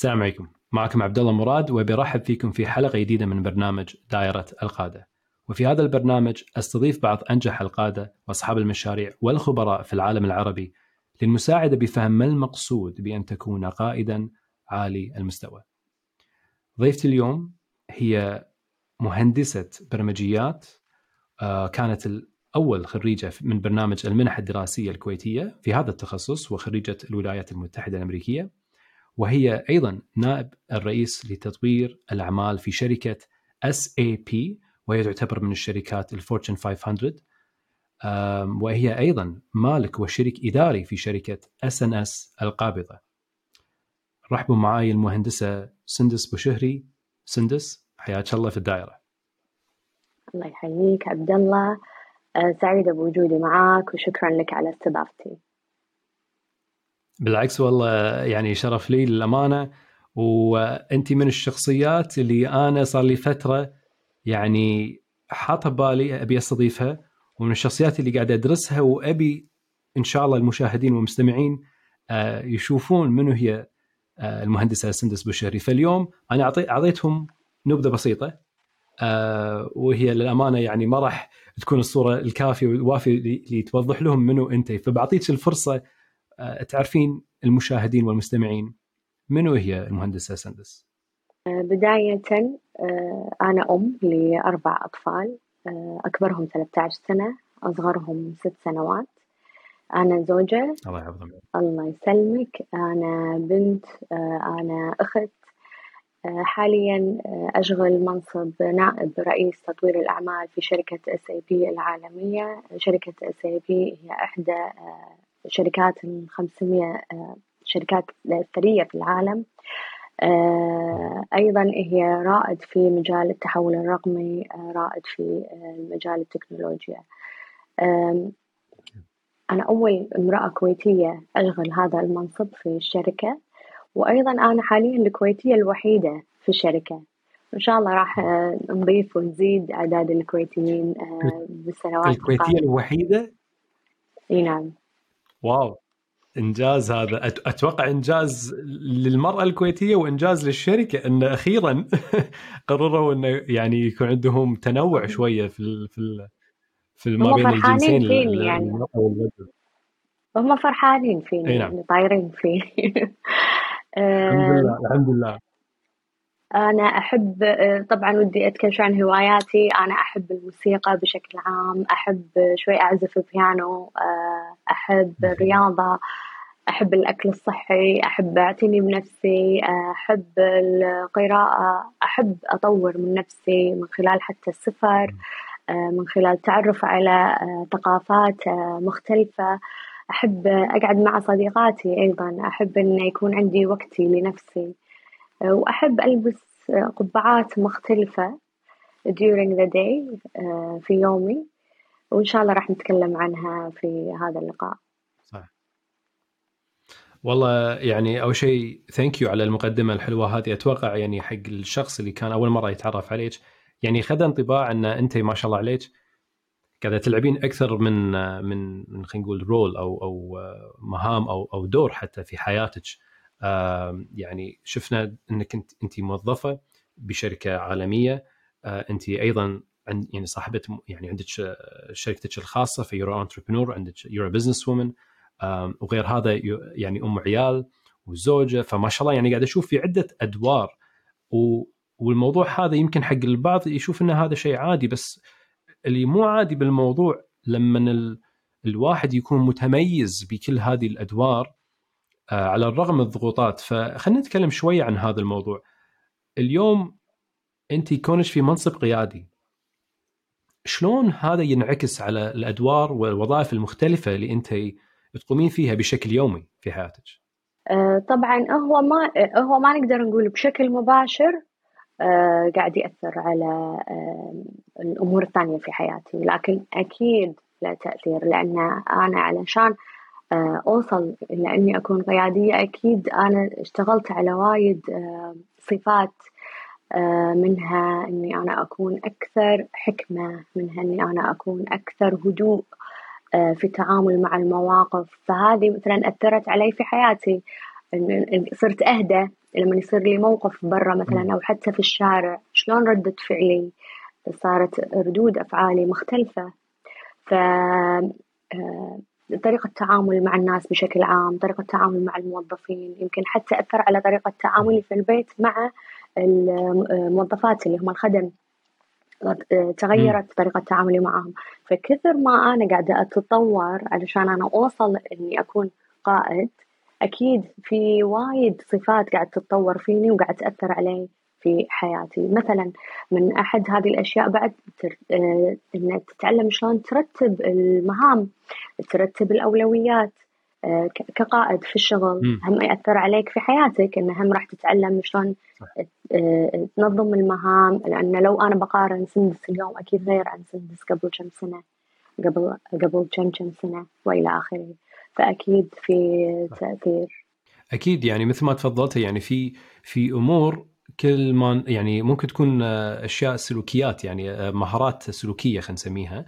السلام عليكم. معكم عبد الله مراد وبرحب فيكم في حلقة جديدة من برنامج دائرة القادة. وفي هذا البرنامج أستضيف بعض أنجح القادة وأصحاب المشاريع والخبراء في العالم العربي للمساعدة بفهم ما المقصود بأن تكون قائدا عالي المستوى. ضيفتي اليوم هي مهندسة برمجيات آه، كانت اول خريجة من برنامج المنح الدراسية الكويتية في هذا التخصص وخريجة الولايات المتحدة الأمريكية. وهي أيضا نائب الرئيس لتطوير الأعمال في شركة SAP وهي تعتبر من الشركات ال Fortune 500 وهي أيضا مالك وشريك إداري في شركة SNS القابضة. رحبوا معي المهندسة سندس بوشهري سندس حياك الله في الدائرة. الله يحييك عبد الله أه، سعيدة بوجودي معاك وشكرا لك على استضافتي. بالعكس والله يعني شرف لي للأمانة. وأنت من الشخصيات اللي أنا صار لي فترة يعني حاطة ببالي أبي أستضيفها ومن الشخصيات اللي قاعد أدرسها وأبي إن شاء الله المشاهدين والمستمعين آه، يشوفون منو هي آه، المهندسة سندس بشهري فاليوم أنا أعطيتهم نبذة بسيطة آه، وهي للأمانة يعني ما راح تكون الصورة الكافية والوافية لتوضح لهم منو أنت. فبعطيك الفرصة تعرفين المشاهدين والمستمعين منو هي المهندسة سندس؟ بداية آه، أنا أم لأربع أطفال. آه، أكبرهم 13 سنة أصغرهم ست سنوات. أنا زوجة. الله يحفظهم. الله يسلمك. أنا بنت آه، أنا أخت. حاليا أشغل منصب نائب رئيس تطوير الأعمال في شركة SAP العالمية. شركة SAP هي إحدى شركات 500 شركات ثرية في العالم. آه، أيضا هي رائد في مجال التحول الرقمي آه، رائد في آه، مجال التكنولوجيا. أنا أول امرأة كويتية أشغل هذا المنصب في الشركة. وأيضا أنا حاليا الكويتية الوحيدة في الشركة. إن شاء الله راح نضيف ونزيد أعداد الكويتيين بالسنوات الكويتية الوحيدة؟ إي نعم. واو. إنجاز هذا. أتوقع إنجاز للمرأة الكويتية وإنجاز للشركة إن أخيرا قرروا إنه يعني يكون عندهم تنوع شوية في في في ما بين الجنسين فيني يعني. هم فرحانين فيني نعم. يعني طايرين فيني. الحمد لله الحمد لله. أنا أحب طبعا ودي أتكلم عن هواياتي. أنا أحب الموسيقى بشكل عام أحب شوي أعزف بيانو أحب الرياضة أحب الأكل الصحي أحب أعتني بنفسي أحب القراءة أحب أطور من نفسي من خلال حتى السفر من خلال التعرف على ثقافات مختلفة. أحب أقعد مع صديقاتي أيضا أحب أن يكون عندي وقتي لنفسي. وأحب ألبس قبعات مختلفة during the day في يومي. وإن شاء الله راح نتكلم عنها في هذا اللقاء. صح والله يعني أول شيء thank you على المقدمة الحلوة هذه. أتوقع يعني حق الشخص اللي كان أول مرة يتعرف عليك يعني خذ انطباع أن أنت ما شاء الله عليك قاعدة تلعبين أكثر من من من خلينا نقول role أو أو مهام أو أو دور حتى في حياتك. يعني شفنا إنك انت أنت موظفة بشركة عالمية. آه، أنت أيضا عند يعني صاحبة يعني عندك شركتك الخاصة في you're entrepreneur عندك you're business woman وغير هذا يعني أم عيال وزوجة. فما شاء الله يعني قاعد أشوف في عدة أدوار. والموضوع هذا يمكن حق البعض يشوف ان هذا شيء عادي بس اللي مو عادي بالموضوع لما الواحد يكون متميز بكل هذه الأدوار على الرغم من الضغوطات فخلينا نتكلم شوية عن هذا الموضوع. اليوم أنت كونك في منصب قيادي. شلون هذا ينعكس على الأدوار والوظائف المختلفة اللي أنت تقومين فيها بشكل يومي في حياتك؟ آه، طبعا هو ما هو ما نقدر نقول بشكل مباشر آه، قاعد يأثر على الأمور الثانية في حياتي. لكن أكيد له تأثير لأن أنا علشان آه، أوصل إلى إني أكون قيادية. أكيد أنا اشتغلت على وايد آه، صفات آه، منها إني أنا أكون أكثر حكمة منها إني أنا أكون أكثر هدوء في التعامل مع المواقف. فهذه مثلا أثرت علي في حياتي. صرت أهدى لما يصير لي موقف برا مثلا أو حتى في الشارع. شلون ردة فعلي؟ صارت ردود أفعالي مختلفة. ف آه، طريقة التعامل مع الناس بشكل عام طريقة التعامل مع الموظفين يمكن حتى أثر على طريقة تعاملي في البيت مع الموظفات اللي هم الخدم. تغيرت طريقة تعاملي معهم. فكثر ما أنا قاعدة أتطور علشان أنا أوصل إني أكون قائد أكيد في وايد صفات قاعد تتطور فيني وقاعد تأثر علي. في حياتي. مثلا من أحد هذه الأشياء بعد آه، إنك تتعلم شلون ترتب المهام ترتب الأولويات آه، كقائد في الشغل. هم يأثر عليك في حياتك إنه هم راح تتعلم شلون آه، تنظم المهام. لأن لو أنا بقارن سندس اليوم أكيد غير عن سندس قبل كم سنة قبل قبل كم كم سنة وإلى آخره. فأكيد في تأثير. أكيد يعني مثل ما تفضلت يعني في في أمور كل ما يعني ممكن تكون أشياء سلوكيات يعني مهارات سلوكية خلينا نسميها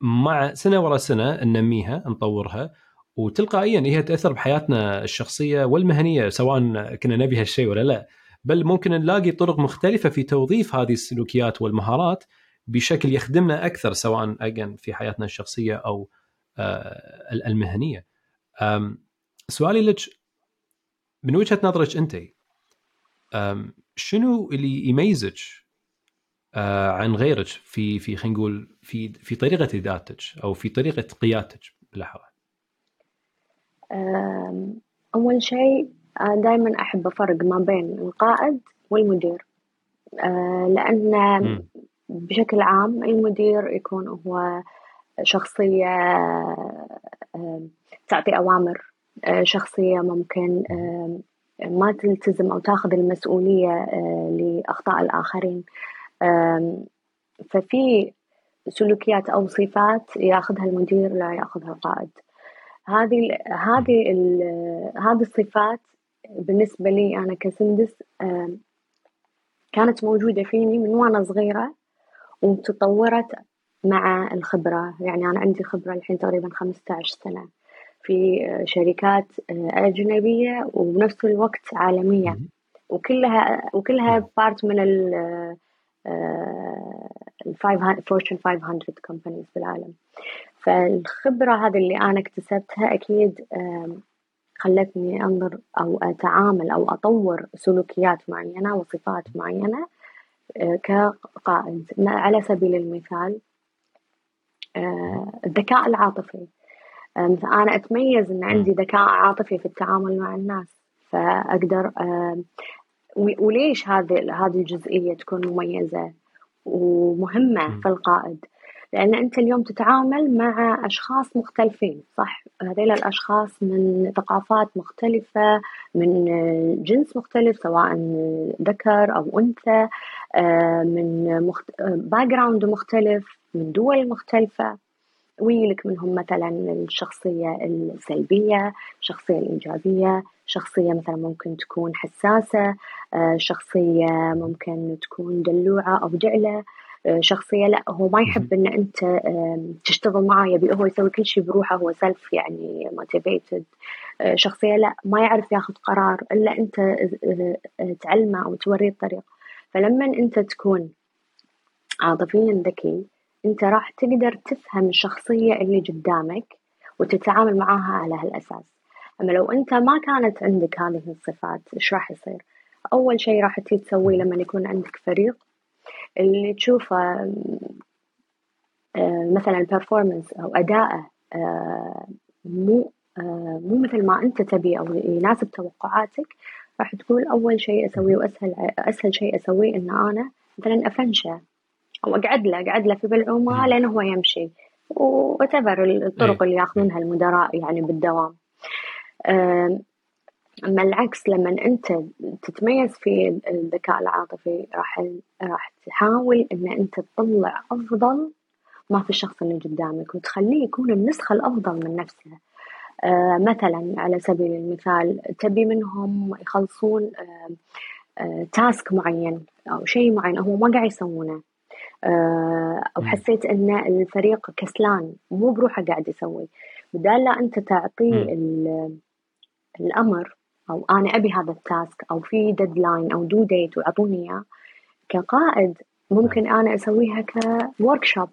مع سنة ورا سنة ننميها نطورها وتلقائيا هي تأثر بحياتنا الشخصية والمهنية سواء كنا نبي هالشيء ولا لا بل ممكن نلاقي طرق مختلفة في توظيف هذه السلوكيات والمهارات بشكل يخدمنا أكثر سواء في حياتنا الشخصية أو آه، المهنية. سؤالي لك من وجهة نظرك أنت شنو اللي يميزك آه، عن غيرك في في خلينا نقول في في طريقة ادارتك أو في طريقة قيادتك بالاحرى؟ أول شيء دائما أحب أفرق ما بين القائد والمدير آه، لأن بشكل عام المدير يكون هو شخصية تعطي أوامر آه، شخصية ممكن ما تلتزم أو تاخذ المسؤولية آه، لأخطاء الآخرين. ففي سلوكيات أو صفات ياخذها المدير لا ياخذها القائد هذه هذه هذه الصفات بالنسبة لي أنا كسندس كانت موجودة فيني من وأنا صغيرة وتطورت مع الخبرة. يعني أنا عندي خبرة الحين تقريبا 15 سنة. في شركات أجنبية وبنفس الوقت عالمية. وكلها وكلها part من ال ال 500 500 companies بالعالم. فالخبرة هذه اللي أنا اكتسبتها أكيد خلتني أنظر أو أتعامل أو أطور سلوكيات معينة وصفات معينة كقائد. على سبيل المثال الذكاء العاطفي. أنا أتميز إن عندي ذكاء عاطفي في التعامل مع الناس فأقدر وليش هذه هذه الجزئية تكون مميزة ومهمة في القائد؟ لأن أنت اليوم تتعامل مع أشخاص مختلفين صح؟ هذيل الأشخاص من ثقافات مختلفة من جنس مختلف سواء ذكر أو أنثى من مخت... background مختلف من دول مختلفة. ويلك منهم مثلا الشخصية السلبية الشخصية الإيجابية شخصية مثلا ممكن تكون حساسة آه، شخصية ممكن تكون دلوعة أو دعلة آه، شخصية لا هو ما يحب إن أنت تشتغل معاه يبي هو يسوي كل شيء بروحه هو self يعني motivated آه، شخصية لا ما يعرف ياخذ قرار إلا أنت تعلمه أو توريه الطريق. فلما أنت تكون عاطفيا ذكي انت راح تقدر تفهم الشخصية اللي قدامك وتتعامل معاها على هالأساس أما لو أنت ما كانت عندك هذه الصفات إيش راح يصير؟ أول شيء راح تيجي تسويه لما يكون عندك فريق اللي تشوفه آه، مثلا البرفورمانس أو أداءه آه، مو آه، مو مثل ما أنت تبي أو يناسب توقعاتك راح تقول أول شيء أسويه وأسهل أسهل شيء أسويه إن أنا مثلا أفنشه أو اقعد له اقعد له في بلعومه لين هو يمشي. وتبر الطرق اللي ياخذونها المدراء يعني بالدوام. أما العكس لما أنت تتميز في الذكاء العاطفي راح راح تحاول إن أنت تطلع أفضل ما في الشخص اللي قدامك وتخليه يكون النسخة الأفضل من نفسه. آه مثلا على سبيل المثال تبي منهم يخلصون آه آه تاسك معين أو شيء معين هو ما قاعد يسوونه. آه، أو حسيت إن الفريق كسلان مو بروحه قاعد يسوي. بدال لا أنت تعطيه الأمر أو أنا أبي هذا ال task أو في deadline أو due date وأعطوني إياه كقائد ممكن أنا أسويها ك workshop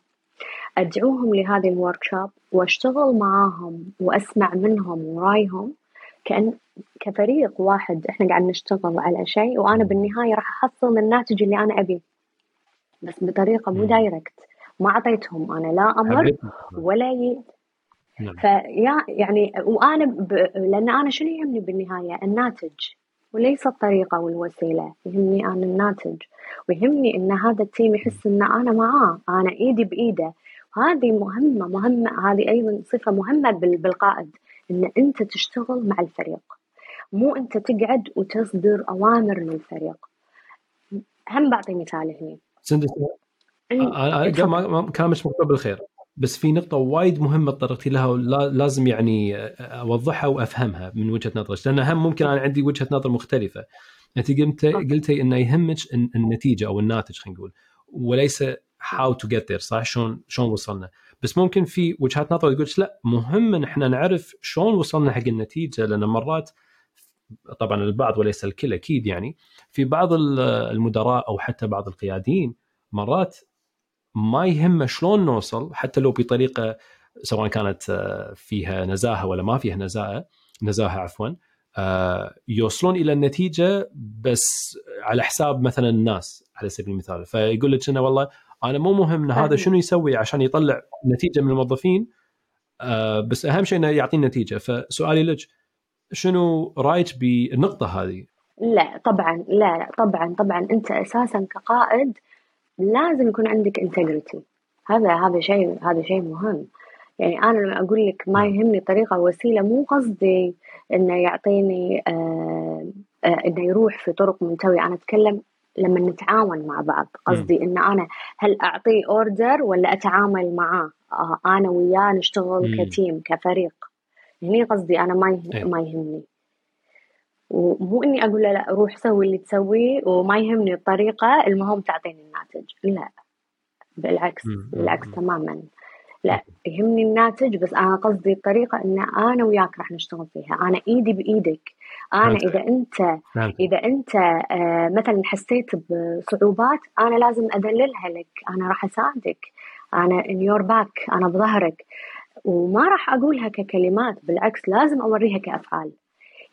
أدعوهم لهذه ال workshop وأشتغل معاهم وأسمع منهم ورأيهم كأن كفريق واحد إحنا قاعد نشتغل على شيء وأنا بالنهاية راح أحصل الناتج اللي أنا أبيه. بس بطريقة مو direct ما أعطيتهم أنا لا أمر ولا ي... نعم. فيا يعني وأنا ب... لأن أنا شنو يهمني بالنهاية؟ الناتج. وليس الطريقة والوسيلة. يهمني أنا الناتج. ويهمني إن هذا ال team يحس إن أنا معاه. أنا إيدي بإيده. هذه مهمة مهمة هذه أيضا صفة مهمة بالقائد. إن أنت تشتغل مع الفريق. مو أنت تقعد وتصدر أوامر للفريق. هم بعطي مثال هنا سندس كلامك مكتوب بالخير. بس في نقطة وايد مهمة تطرقتي لها ولازم يعني أوضحها وأفهمها من وجهة نظرك لأن هم ممكن أنا عندي وجهة نظر مختلفة. أنت قلت قلتي إنه يهمك النتيجة أو الناتج خلينا نقول. وليس هاو تو جيت ذير صح؟ شلون شلون وصلنا. بس ممكن في وجهات نظر تقول لا مهم إن إحنا نعرف شلون وصلنا حق النتيجة. لأن مرات طبعا البعض وليس الكل أكيد يعني في بعض المدراء أو حتى بعض القياديين مرات ما يهمه شلون نوصل حتى لو بطريقة سواء كانت فيها نزاهة ولا ما فيها نزاهة نزاهة عفوا يوصلون إلى النتيجة بس على حساب مثلا الناس على سبيل المثال. فيقول لك إنه والله أنا مو مهم هذا شنو يسوي عشان يطلع نتيجة من الموظفين بس أهم شيء إنه يعطي نتيجه فسؤالي لك شنو رأيك بالنقطه هذه؟ لا طبعا لا لا طبعا طبعا. أنت أساسا كقائد لازم يكون عندك انتجريتي هذا هذا شيء هذا شيء مهم. يعني أنا لما أقول لك ما نعم. يهمني طريقة وسيلة مو قصدي إنه يعطيني آه آه إنه يروح في طرق منتوية. أنا أتكلم لما نتعاون مع بعض. قصدي إن أنا هل اعطيه order ولا أتعامل معاه آه أنا وياه نشتغل. ك team كفريق. هني قصدي أنا ما إيه. ما يهمني. ومو إني أقول له لا روح سوي اللي تسويه وما يهمني الطريقة المهم تعطيني الناتج. لا. بالعكس بالعكس تماما. لا يهمني الناتج بس أنا قصدي الطريقة إن أنا وياك راح نشتغل فيها. أنا إيدي بإيدك. أنا إذا انت إذا أنت آه مثلا حسيت بصعوبات أنا لازم أدللها لك. أنا راح أساعدك. أنا ان يور باك أنا بظهرك. وما راح أقولها ككلمات بالعكس لازم أوريها كأفعال.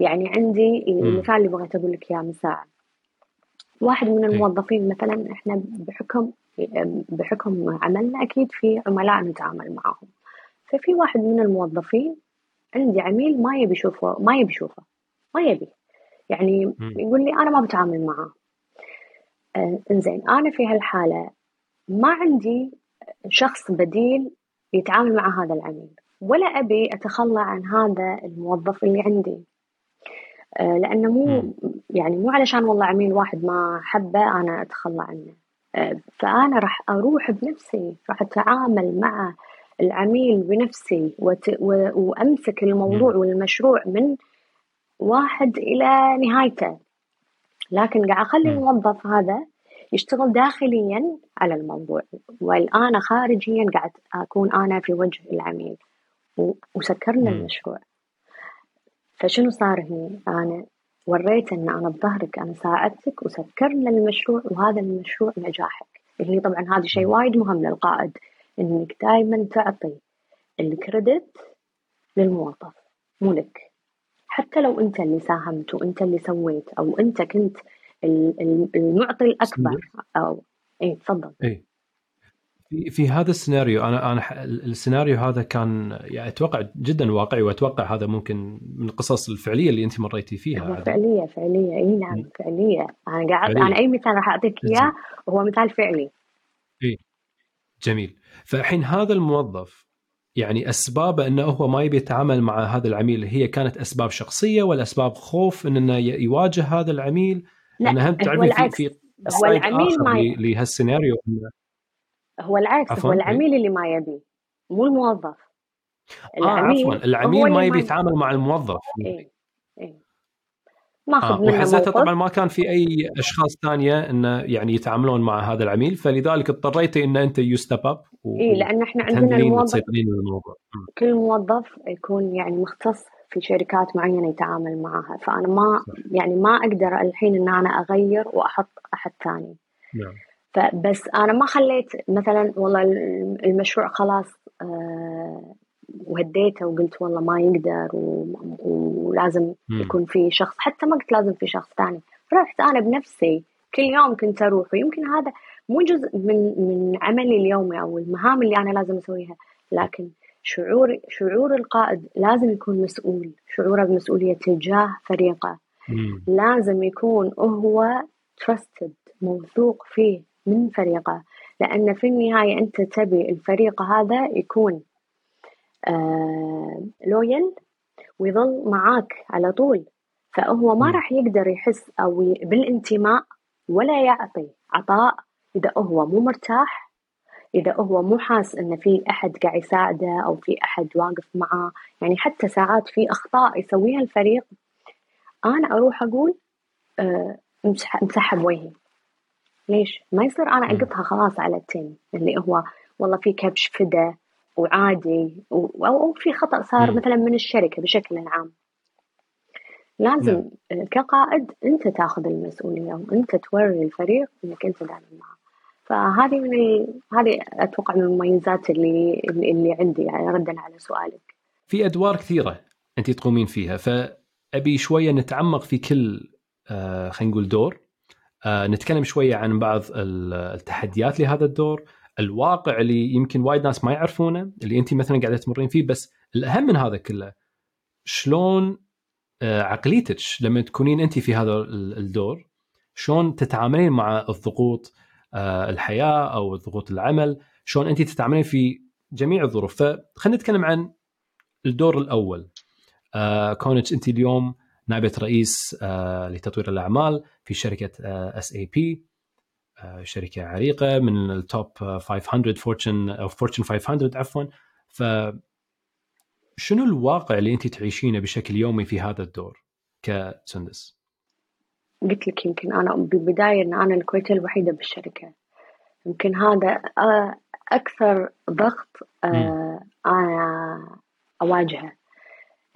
يعني عندي المثال اللي بغيت أقول لك إياه من ساعه واحد من الموظفين مثلا إحنا بحكم بحكم عملنا أكيد في عملاء نتعامل معهم. ففي واحد من الموظفين عندي عميل ما يبي يشوفه ما يبي يشوفه ما يبي. يعني يقول لي أنا ما بتعامل معاه إنزين أنا في هالحالة ما عندي شخص بديل يتعامل مع هذا العميل. ولا أبي أتخلى عن هذا الموظف اللي عندي. آه لأنه مو يعني مو علشان والله عميل واحد ما حبه أنا أتخلى عنه. آه فأنا راح أروح بنفسي راح أتعامل مع العميل بنفسي وت... و... وأمسك الموضوع والمشروع من واحد إلى نهايته. لكن قاعد أخلي الموظف هذا يشتغل داخليا على الموضوع. والآن خارجيا قاعد أكون أنا في وجه العميل وسكرنا المشروع. فشنو صار هنا أنا وريت أن أنا بظهرك أنا ساعدتك وسكرنا المشروع وهذا المشروع نجاحك. اللي طبعا هذا شيء وايد مهم للقائد إنك دائما تعطي ال credit للموظف مو لك. حتى لو أنت اللي ساهمت وانت اللي سويت أو أنت كنت المعطي الأكبر. أو اي تفضل. اي في في هذا السيناريو أنا أنا السيناريو هذا كان يعني أتوقع جدا واقعي وأتوقع هذا ممكن من القصص الفعلية اللي أنت مريتي فيها. هو فعلية فعلية اي نعم فعلية. أنا قاعد أنا أي مثال راح أعطيك إياه وهو مثال فعلي. اي جميل. فالحين هذا الموظف يعني أسبابه إنه هو ما يبي يتعامل مع هذا العميل هي كانت أسباب شخصية ولا اسباب خوف إنه يواجه هذا العميل؟ لأن هم تعرفين في, في هو العميل ما لهالسيناريو. هو العكس هو العميل اللي ما يبي مو الموظف. العميل آه عفوا. العميل ما يبي يتعامل مع الموظف. إيه. إيه. ماخذ آه وحسيت طبعا ما كان في أي أشخاص ثانية انه يعني يتعاملون مع هذا العميل فلذلك اضطريتي إن أنت you step up اي لأن إحنا عندنا الموظف كل موظف يكون يعني مختص في شركات معينة يتعامل معها. فأنا ما يعني ما أقدر الحين إن أنا أغير وأحط أحد ثاني. نعم. فبس أنا ما خليت مثلا والله المشروع خلاص آه وهديته وقلت والله ما يقدر ولازم يكون في شخص. حتى ما قلت لازم في شخص ثاني. رحت أنا بنفسي كل يوم كنت أروح. ويمكن هذا مو جزء من من عملي اليومي أو المهام اللي أنا لازم أسويها. لكن شعور شعور القائد لازم يكون مسؤول شعوره بمسؤولية تجاه فريقه. مم. لازم يكون هو تراستد موثوق فيه من فريقه. لأن في النهاية أنت تبي الفريق هذا يكون آه لويل ويظل معاك على طول. فهو ما راح يقدر يحس أو بالانتماء ولا يعطي عطاء إذا هو مو مرتاح. إذا هو مو حاس ان في أحد قاعد يساعده أو في أحد واقف معاه يعني حتى ساعات في أخطاء يسويها الفريق أنا أروح أقول أه مسحب وجهي ليش؟ ما يصير أنا اقطها خلاص على التيم اللي هو والله في كبش فدا وعادي أو في خطأ صار مثلا من الشركة بشكل عام. لازم نعم. كقائد أنت تاخذ المسؤولية وأنت توري الفريق إنك أنت دائما معه. فهذه من. هذه أتوقع من المميزات اللي اللي عندي يعني ردا على سؤالك في أدوار كثيرة أنت تقومين فيها فأبي شوية نتعمق في كل آه خلينا نقول دور آه نتكلم شوية عن بعض التحديات لهذا الدور الواقع اللي يمكن وايد ناس ما يعرفونه اللي أنت مثلا قاعدة تمرين فيه بس الأهم من هذا كله شلون آه، عقليتك لما تكونين أنت في هذا الدور شلون تتعاملين مع الضغوط الحياة أو ضغوط العمل. شلون انت تتعاملين في جميع الظروف. فخلينا نتكلم عن الدور الأول. آه، كونك انت اليوم نائبة رئيس لتطوير الأعمال في شركة SAP شركة عريقة من ال top 500 Fortune أو Fortune 500 عفوا. ف شنو الواقع اللي انت تعيشينه بشكل يومي في هذا الدور كسندس؟ قلت لك يمكن أنا بالبدايه إن أنا الكويتيه الوحيدة بالشركة. يمكن هذا أكثر ضغط أنا أواجهه.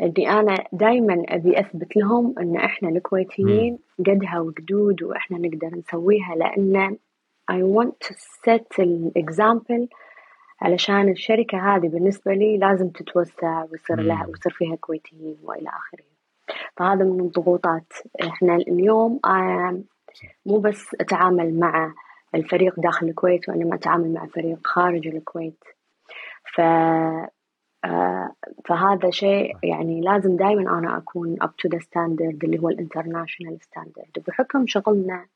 اني أنا دائما أبي أثبت لهم إن إحنا الكويتيين قدها وقدود وإحنا نقدر نسويها لأن I want to set an example علشان الشركة هذه بالنسبة لي لازم تتوسع ويصير لها ويصير فيها كويتيين وإلى آخره. فهذا من الضغوطات. إحنا اليوم مو بس أتعامل مع الفريق داخل الكويت وإنما أتعامل مع فريق خارج الكويت. ف آه، فهذا شيء يعني لازم دائما أنا أكون up to the standard اللي هو ال international standard بحكم شغلنا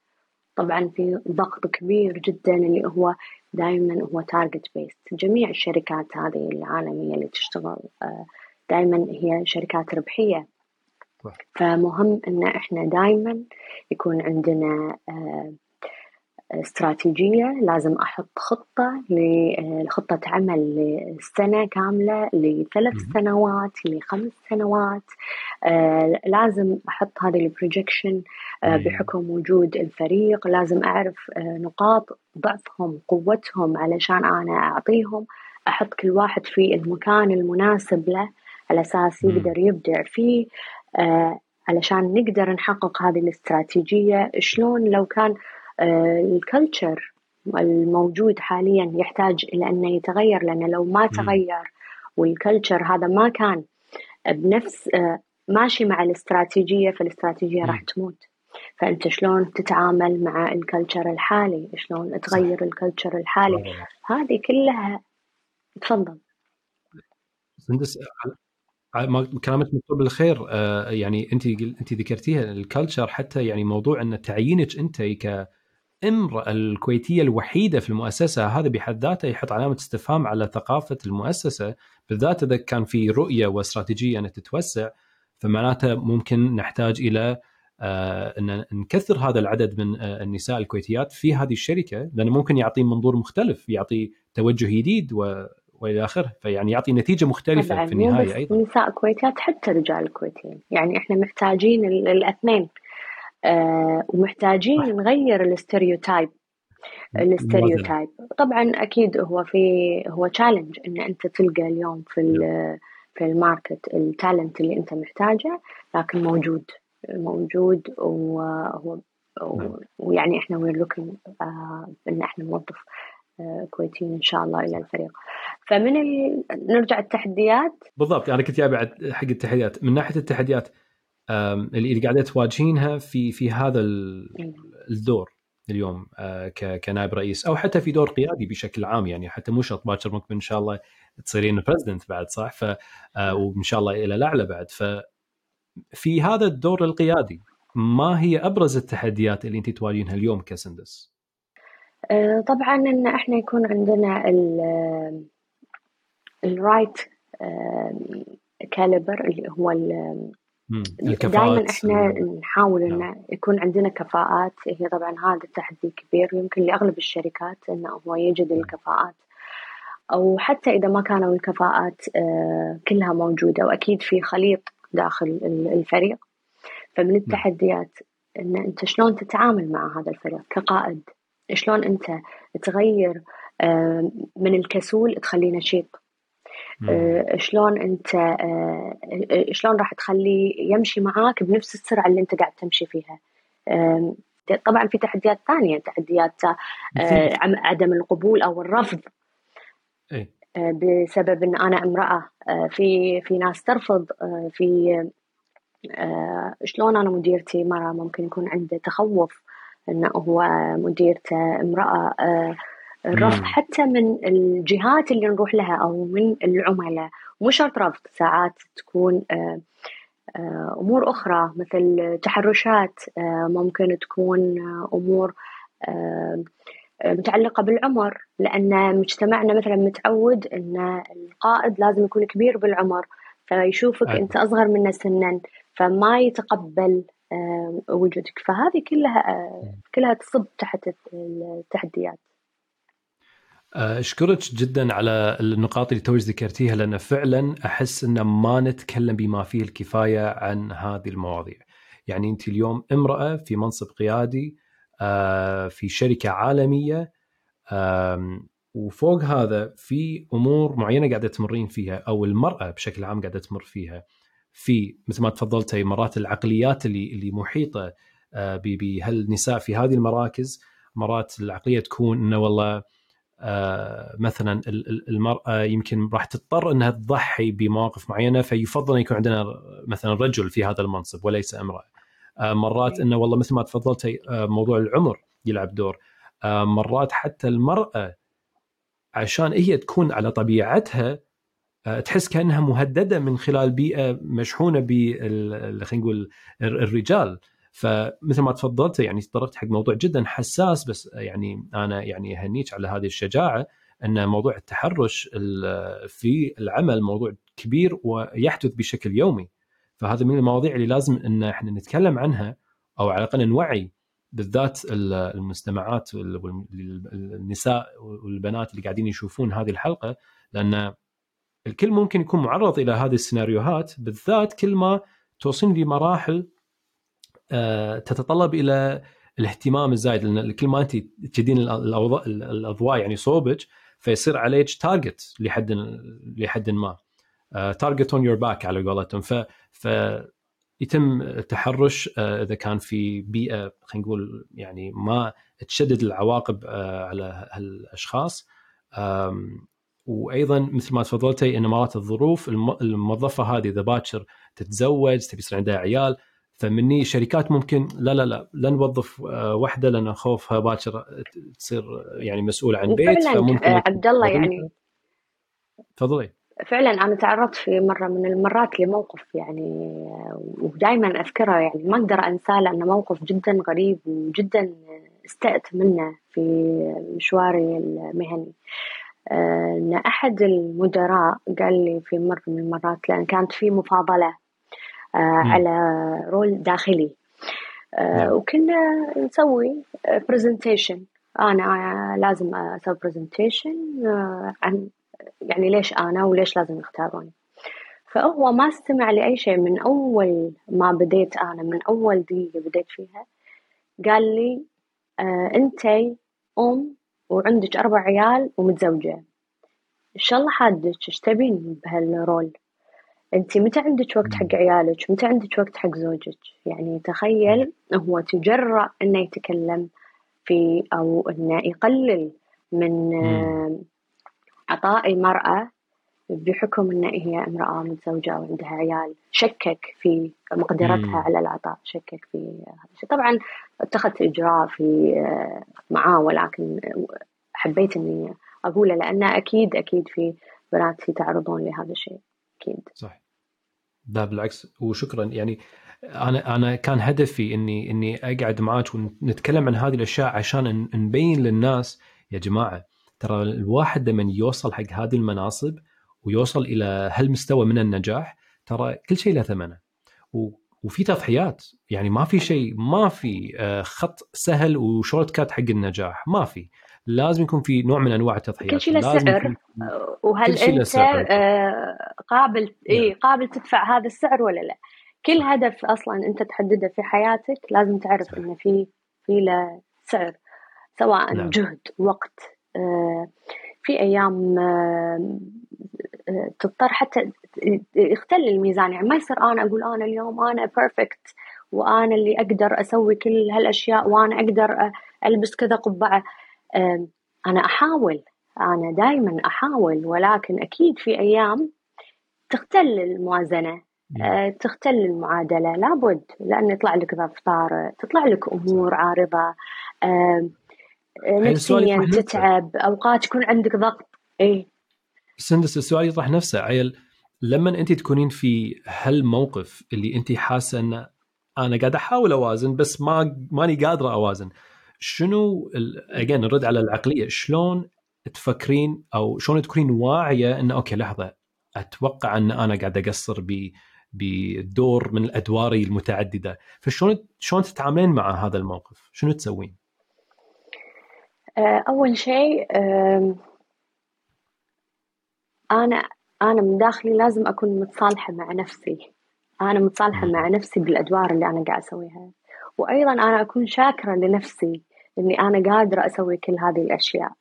طبعا في ضغط كبير جدا اللي هو دائما هو target based جميع الشركات هذه العالمية اللي تشتغل آه، دائما هي شركات ربحية فمهم إن إحنا دائما يكون عندنا آه، استراتيجية لازم أحط خطة لخطة عمل لسنة كاملة لثلاث سنوات لخمس سنوات. آه لازم أحط هذه ال projection آه بحكم وجود الفريق. لازم أعرف آه نقاط ضعفهم قوتهم علشان أنا أعطيهم. أحط كل واحد في المكان المناسب له على أساس يقدر يبدع فيه. آه علشان نقدر نحقق هذه الاستراتيجية شلون لو كان ال culture الموجود حاليا يحتاج إلى أنه يتغير؟ لأن لو ما تغير وال culture هذا ما كان بنفس آه، ماشي مع الاستراتيجية فالاستراتيجية راح تموت. فأنت شلون تتعامل مع ال culture الحالي؟ شلون تغير ال culture الحالي؟ هذه كلها تفضل. كلامك مكتوب بالخير. آه، يعني أنت أنت ذكرتيها ال culture حتى يعني موضوع أن تعيينك أنت ك امرأة الكويتية الوحيدة في المؤسسة هذا بحد ذاته يحط علامة استفهام على ثقافة المؤسسة بالذات إذا كان في رؤية واستراتيجية أن تتوسع فمعناته ممكن نحتاج إلى آه أن نكثر هذا العدد من آه النساء الكويتيات في هذه الشركة لأنه ممكن يعطي منظور مختلف يعطي توجه جديد و وإلى آخره. فيعني يعطي نتيجة مختلفة في النهاية أيضا. نساء كويتيات حتى رجال كويتيين يعني إحنا محتاجين الاثنين. آه ومحتاجين نغير الاستريوتايب ال stereotype طبعا أكيد هو في هو challenge إن أنت تلقى اليوم في في ال market ال talent اللي أنت محتاجه لكن موجود موجود وهو نعم. ويعني إحنا we're looking إن إحنا نوظف. آه، كويتيين إن شاء الله إلى الفريق. فمن ال... نرجع التحديات؟ بالضبط أنا كنت جاي بعد حق التحديات. من ناحية التحديات اللي قاعدة تواجهينها في في هذا الدور اليوم آه، كنائب رئيس أو حتى في دور قيادي بشكل عام يعني حتى مو شرط باكر ممكن إن شاء الله تصيرين president بعد صح؟ ف آه، وإن شاء الله إلى الأعلى بعد. ف في هذا الدور القيادي ما هي أبرز التحديات اللي أنت تواجهينها اليوم كسندس؟ آه، طبعا إن إحنا يكون عندنا ال right caliber اللي هو دائما إحنا نحاول إن نعم. يكون عندنا كفاءات. هي طبعا هذا تحدي كبير. يمكن لأغلب الشركات انه هو يجد. الكفاءات. أو حتى إذا ما كانوا الكفاءات آه، كلها موجودة. وأكيد في خليط داخل الفريق. فمن. التحديات إن أنت شلون تتعامل مع هذا الفريق كقائد؟ شلون أنت تغير آه، من الكسول تخليه نشيط؟ آه، شلون أنت آه، شلون راح تخليه يمشي معاك بنفس السرعة اللي أنت قاعد تمشي فيها؟ طبعا في تحديات ثانية تحديات عدم القبول أو الرفض. إيه. بسبب إن أنا امرأة. في في ناس ترفض. في شلون أنا مديرتي مرة ممكن يكون عنده تخوف. أنه هو مديرته امرأة آه، الرفض حتى من الجهات اللي نروح لها أو من العملاء. مو شرط رفض ساعات تكون آه، أمور أخرى مثل تحرشات ممكن تكون أمور متعلقة بالعمر. لأن مجتمعنا مثلا متعود أن القائد لازم يكون كبير بالعمر فيشوفك أيوة. أنت أصغر منه سنا فما يتقبل آه، وجودك فهذه كلها آه، كلها تصب تحت التحديات آه، أشكرك جدا على النقاط اللي توج ذكرتيها لأن فعلا أحس إن ما نتكلم بما فيه الكفاية عن هذه المواضيع. يعني أنت اليوم امرأة في منصب قيادي في شركة عالمية وفوق هذا في أمور معينة قاعدة تمرين فيها أو المرأة بشكل عام قاعدة تمر فيها. في مثل ما تفضلتي مرات العقليات اللي اللي محيطة آه، بهالنساء في هذه المراكز مرات العقلية تكون إنه والله آه، مثلا المرأة يمكن راح تضطر إنها تضحي بمواقف معينة فيفضل أن يكون عندنا مثلا رجل في هذا المنصب وليس امرأة. آه، مرات إنه والله مثل ما تفضلتي موضوع العمر يلعب دور. مرات حتى المرأة عشان هي تكون على طبيعتها تحس كأنها مهددة من خلال بيئة مشحونة بال خلينا نقول الرجال. فمثل ما تفضلت يعني تطرقت حق موضوع جدا حساس بس يعني أنا يعني أهنيك على هذه الشجاعة أن موضوع التحرش في العمل موضوع كبير ويحدث بشكل يومي. فهذا من المواضيع اللي لازم إن إحنا نتكلم عنها أو على الأقل نوعي بالذات المجتمعات النساء والبنات اللي قاعدين يشوفون هذه الحلقة لأن الكل ممكن يكون معرض إلى هذه السيناريوهات بالذات كل ما توصلين لمراحل آه، تتطلب إلى الاهتمام الزايد. لأن كل ما أنت تجدين الأضواء يعني صوبك فيصير عليك target لحد لحد ما. target on your back على قولتهم. ف ف يتم التحرش آه، إذا كان في بيئة خلينا نقول يعني ما تشدد العواقب آه، على هالأشخاص. وأيضا مثل ما تفضلتي إن مرات الظروف الموظفة هذه إذا باكر تتزوج تبي يصير عندها عيال فمني شركات ممكن لا لا لا لا نوظف آه، واحدة لأن خوفها باكر تصير يعني مسؤوله عن بيت فممكن آه، عبد الله يعني. تفضلي. فعلا أنا تعرضت في مرة من المرات لموقف يعني آه، ودائما أذكره يعني. ما أقدر أنساه لأنه موقف جدا غريب وجدا استأت منه في مشواري المهني. إن أحد المدراء قال لي في مرة من المرات لأن كانت في مفاضلة آه، على role داخلي. آه، نعم. وكنا نسوي presentation أنا لازم أسوي presentation آه، عن يعني ليش أنا وليش لازم يختاروني. فهو ما استمع لأي شيء. من أول ما بديت أنا من أول دقيقة بديت فيها قال لي أنتي أم وعندك أربع عيال ومتزوجة. إن شاء الله حادك إيش تبين بهالرول؟ أنت متى عندك وقت حق عيالك؟ متى عندك وقت حق زوجك؟ يعني تخيل هو تجرأ إنه يتكلم في أو إنه يقلل من عطاء المرأة بحكم إن هي امرأة متزوجة وعندها عيال شكك في مقدرتها على العطاء شكك في هذا الشيء. طبعا اتخذت إجراء في معاه ولكن حبيت إني أقوله لأن أكيد أكيد في بنات يتعرضون لهذا الشيء أكيد. صح لا بالعكس. وشكرا. يعني أنا أنا كان هدفي إني إني أقعد معاك ونتكلم عن هذه الأشياء عشان نبين للناس يا جماعة ترى الواحد لما يوصل حق هذه المناصب ويوصل إلى هالمستوى من النجاح ترى كل شيء له ثمنه. وفي تضحيات يعني ما في شيء ما في آه، خط سهل وشورت كات حق النجاح ما في. لازم يكون في نوع من أنواع التضحيات. كل شيء له سعر. وهل أنت آه، قابل اي نعم. قابل تدفع هذا السعر ولا لا؟ كل هدف أصلا أنت تحدده في حياتك لازم تعرف إنه في في له سعر سواء نعم. جهد وقت آه، في أيام تضطر حتى يختل الميزان. يعني ما يصير أنا أقول أنا اليوم أنا بيرفكت وأنا اللي أقدر أسوي كل هالأشياء وأنا أقدر ألبس كذا قبعة. أنا أحاول أنا دائما أحاول ولكن أكيد في أيام تختل الموازنة أه، تختل المعادلة. لابد لأن يطلع لك ظرف طارئ تطلع لك أمور عارضة. نفسيا تتعب أوقات يكون عندك ضغط. اي سندس السؤال يطرح نفسه. عيل لما أنت تكونين في هالموقف اللي أنت حاسة إن أنا قاعد أحاول أوازن بس ما ماني قادرة أوازن شنو again نرد على العقلية شلون تفكرين أو شلون تكونين واعية انه okay لحظة أتوقع إن أنا قاعد أقصر ب بدور من الادوار المتعددة. فشلون شلون تتعاملين مع هذا الموقف؟ شنو تسوين؟ أول شيء أنا أنا من داخلي لازم أكون متصالحة مع نفسي. أنا متصالحة مع نفسي بالأدوار اللي أنا قاعد أسويها. وأيضا أنا أكون شاكرة لنفسي إني أنا قادرة أسوي كل هذه الأشياء.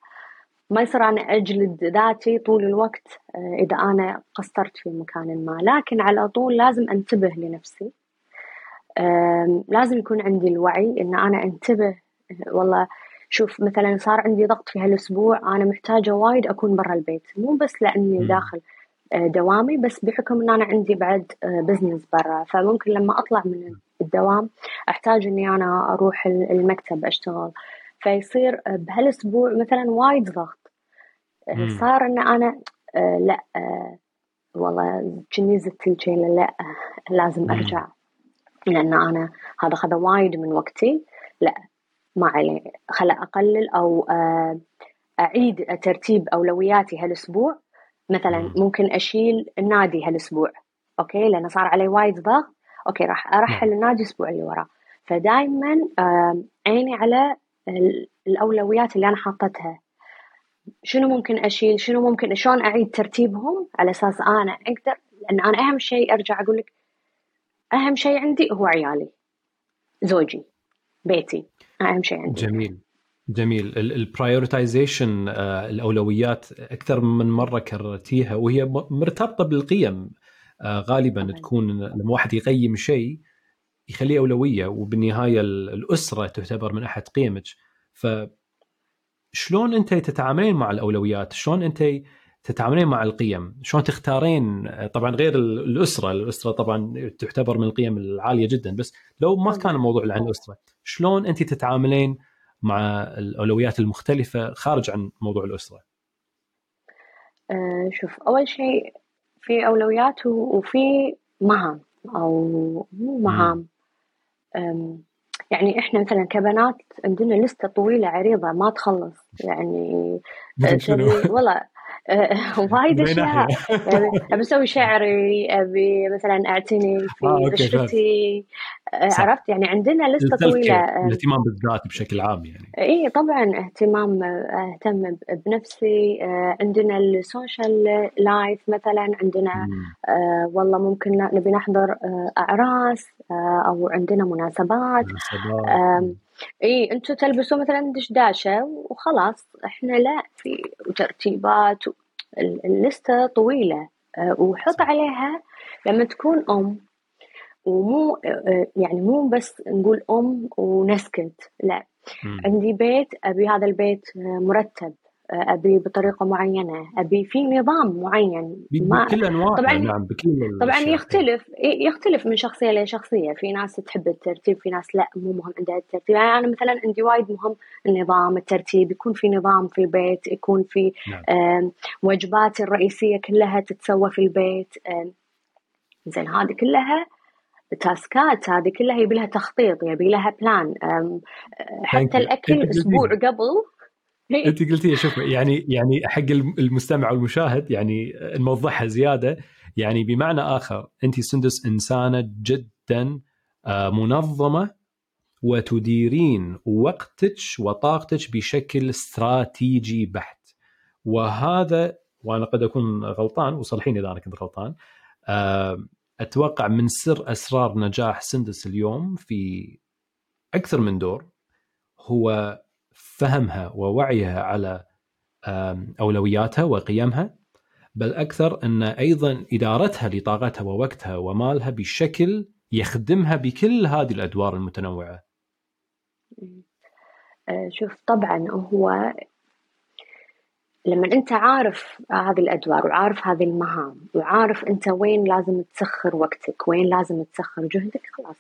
ما يصير أنا أجلد ذاتي طول الوقت آه، إذا أنا قصرت في مكان ما. لكن على طول لازم أنتبه لنفسي. لازم يكون عندي الوعي إن أنا أنتبه والله شوف مثلا صار عندي ضغط في هالأسبوع أنا محتاجة وايد أكون برا البيت. مو بس لأني داخل آه، دوامي بس بحكم إن أنا عندي بعد بزنس آه، برا. فممكن لما أطلع من الدوام أحتاج إني أنا أروح المكتب أشتغل. فيصير بهالأسبوع مثلا وايد ضغط. آه، صار إن أنا لا والله كني زدت الجيلة لا لازم أرجع. لأن أنا هذا خذ وايد من وقتي. لا ما عليه خل أقلل أو آه، أعيد ترتيب أولوياتي هالأسبوع. مثلا ممكن أشيل النادي هالأسبوع okay؟ لأنه صار علي وايد ضغط. okay راح أرحل النادي الأسبوع اللي وراه. فدائما عيني على الأولويات اللي أنا حاطتها. شنو ممكن أشيل؟ شنو ممكن شلون أعيد ترتيبهم؟ على أساس أنا أقدر لأن أنا أهم شيء أرجع أقول لك أهم شيء عندي هو عيالي زوجي بيتي. أهم شيء عندي. جميل. جميل. البرايورتايزيشن آه، الأولويات أكثر من مرة كررتيها وهي مرتبطة بالقيم. آه، غالبا. تكون لما واحد يقيم شيء يخليه أولوية وبالنهاية الأسرة تعتبر من أحد قيمك. ف شلون أنت تتعاملين مع الأولويات؟ شلون أنت تتعاملين مع القيم؟ شلون تختارين؟ طبعا غير الأسرة، الأسرة طبعا تعتبر من القيم العالية جدا بس لو ما كان الموضوع عن الأسرة، شلون انت تتعاملين مع الأولويات المختلفة خارج عن موضوع الأسرة؟ أه شوف أول شيء في أولويات وفي مهام أو مو مهام. يعني إحنا مثلا كبنات عندنا لستة طويلة عريضة ما تخلص. يعني والله آه، وايد أشياء. أبي أسوي شعري أبي مثلا أعتني في آه، بشرتي آه، عرفت؟ يعني عندنا لستة طويلة. الاهتمام بالذات بشكل عام يعني. اي طبعا اهتمام أهتم بنفسي. عندنا ال social life مثلا عندنا والله ممكن نبي نحضر أعراس أو عندنا مناسبات, مناسبات. إي أنتم تلبسوا مثلا دشداشة وخلاص. إحنا لا في ترتيبات اللستة طويلة آه، وحط عليها لما تكون أم. ومو يعني مو بس نقول أم ونسكت لا. عندي بيت أبي هذا البيت مرتب. أبي بطريقة معينة أبي في نظام معين بكل انواع طبعا نعم بكل طبعا يختلف يختلف من شخصية لشخصية. في ناس تحب الترتيب في ناس لا مو مهم عندها الترتيب. يعني أنا مثلا عندي وايد مهم النظام الترتيب يكون في نظام في البيت يكون في نعم. وجباتي الرئيسية كلها تتسوى في البيت. زين هذه كلها تاسكات هذه كلها يبي لها تخطيط يبي لها بلان. حتى الأكل أسبوع قبل انت قلتي شوف يعني يعني حق المستمع والمشاهد يعني نوضحها زيادة. يعني بمعنى آخر انت سندس إنسانة جدا آه، منظمة وتديرين وقتك وطاقتك بشكل استراتيجي بحت. وهذا وأنا قد أكون غلطان وصلحيني إذا أنا كنت غلطان آه، أتوقع من سر أسرار نجاح سندس اليوم في أكثر من دور هو فهمها ووعيها على أولوياتها وقيمها بل أكثر أن أيضا إدارتها لطاقتها ووقتها ومالها بشكل يخدمها بكل هذه الأدوار المتنوعة. أه، شوف طبعا هو لما أنت عارف هذه الأدوار وعارف هذه المهام وعارف أنت وين لازم تسخر وقتك وين لازم تسخر جهدك خلاص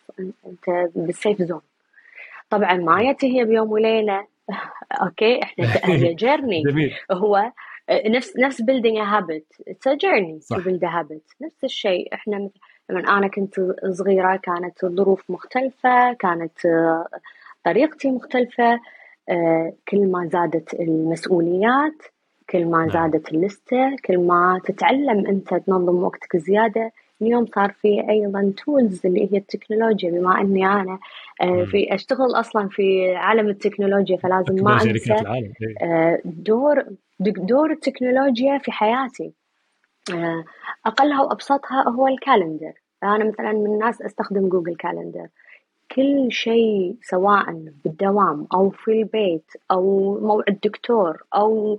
أنت بال safe zone طبعا ما يأتي هي بيوم وليلة okay إحنا هي journey هو نفس نفس it's a journey صح. to build a habit. نفس الشيء. إحنا لما أنا كنت صغيرة كانت الظروف مختلفة كانت طريقتي مختلفة آه، كل ما زادت المسؤوليات كل ما نعم. زادت اللستة كل ما تتعلم أنت تنظم وقتك زيادة اليوم صار في أيضا tools اللي هي التكنولوجيا بما إني أنا آه، في أشتغل أصلا في عالم التكنولوجيا فلازم ما أنسى إيه. آه، دور دور التكنولوجيا في حياتي. آه، أقلها وأبسطها هو ال calendar. أنا مثلا من الناس أستخدم Google Calendar كل شيء سواء بالدوام أو في البيت أو موعد دكتور أو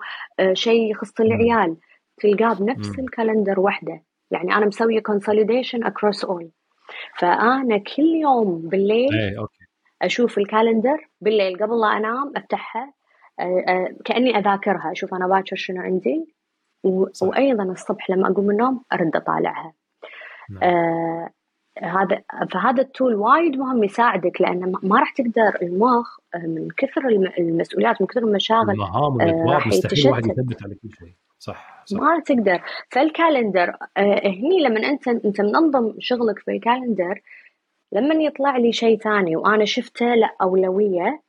شيء يخص العيال تلقاه بنفس ال calendar وحده. يعني أنا مسوية consolidation across all فأنا كل يوم بالليل إيه okay. أشوف ال calendar بالليل قبل لا أنام أفتحها كأني أذاكرها. أشوف أنا باكر شنو عندي و... وأيضا الصبح لما أقوم من النوم أرد أطالعها. نعم. آه هذا فهذا ال tool وايد مهم يساعدك لأن ما راح تقدر المخ من كثر المسؤوليات من كثر المشاغل المهام والادوار مستحيل واحد يثبت على كل شيء. صح, صح. ما تقدر. فال calendar آه هني لما أنت أنت منظم شغلك في ال calendar لما يطلع لي شيء ثاني وأنا شفته لا اولويه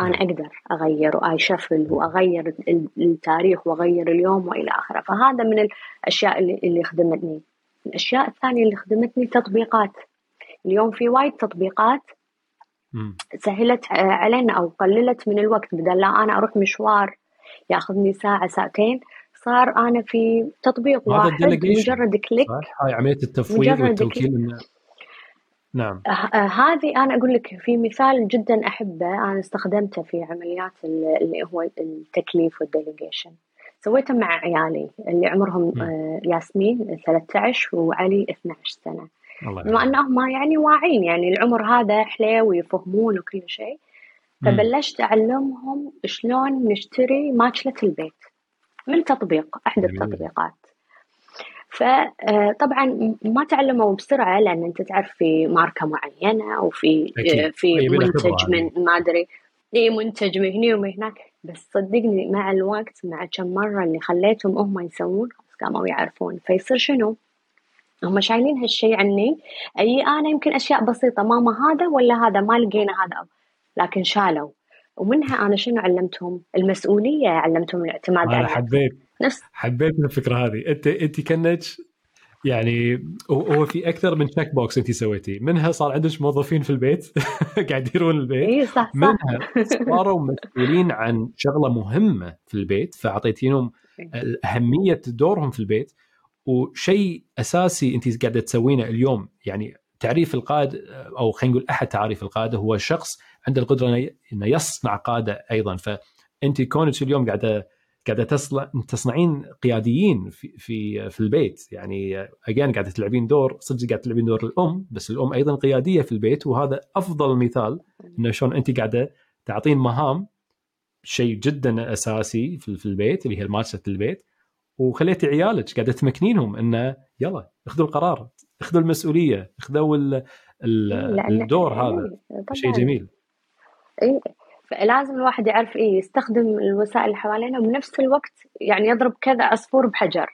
أنا نعم. أقدر أغير وأي شفل وأغير التاريخ وأغير اليوم وإلى آخره. فهذا من الأشياء اللي اللي خدمتني. الأشياء الثانية اللي خدمتني تطبيقات. اليوم في وايد تطبيقات سهلت علينا أو قللت من الوقت بدل لا أنا أروح مشوار ياخذني ساعة ساعتين. صار أنا في تطبيق واحد مجرد كليك. هاي عملية التفويض والتوكيل نعم. آه آه هذه أنا أقول لك في مثال جدا أحبه أنا استخدمته في عمليات اللي هو التكليف والديليجيشن سويته مع عيالي اللي عمرهم آه ياسمين 13 وعلي 12 سنة. بما أنهم يعني واعين يعني العمر هذا حليو ويفهمون وكل شيء فبلشت أعلمهم شلون نشتري ماكلة البيت. من تطبيق أحد التطبيقات. فطبعا ما تعلموا بسرعة لأن أنت تعرف في ماركة معينة أو في في منتج من ما أدري. اي منتج من هنا ومن هناك. بس صدقني مع الوقت مع كم مرة اللي خليتهم هم يسوون قاموا يعرفون. فيصير شنو؟ هم شايلين هالشيء عني. أي أنا يمكن أشياء بسيطة ماما هذا ولا هذا ما لقينا هذا. لكن شالوا. ومنها أنا شنو علمتهم؟ المسؤولية علمتهم الاعتماد على حبيت نفس حبيت الفكرة هذه. انت أنت كانك يعني هو في أكثر من check box أنت سويتيه منها صار عندك موظفين في البيت قاعد يديرون البيت. اي صح, صح. منها صاروا مسؤولين عن شغلة مهمة في البيت فأعطيتينهم أهمية دورهم في البيت. وشيء أساسي أنت قاعدة تسوينه اليوم يعني تعريف القائد أو خلينا نقول أحد تعاريف القادة هو شخص عنده القدرة إنه يصنع قادة أيضا. فانت كونك اليوم قاعدة قاعدة تصنع تصنعين قياديين في في في البيت يعني اجين قاعدة تلعبين دور صدق قاعدة تلعبين دور الأم بس الأم أيضا قيادية في البيت وهذا أفضل مثال إنه شلون أنت قاعدة تعطين مهام شيء جدا أساسي في البيت اللي هي ممارسه البيت. وخليتي عيالك قاعدة تمكنينهم إنه يلا اخذوا القرار اخذوا المسؤولية اخذوا الدور هذا. شيء جميل. اي فلازم الواحد يعرف إيه يستخدم الوسائل اللي حوالينا وبنفس الوقت يعني يضرب كذا عصفور بحجر.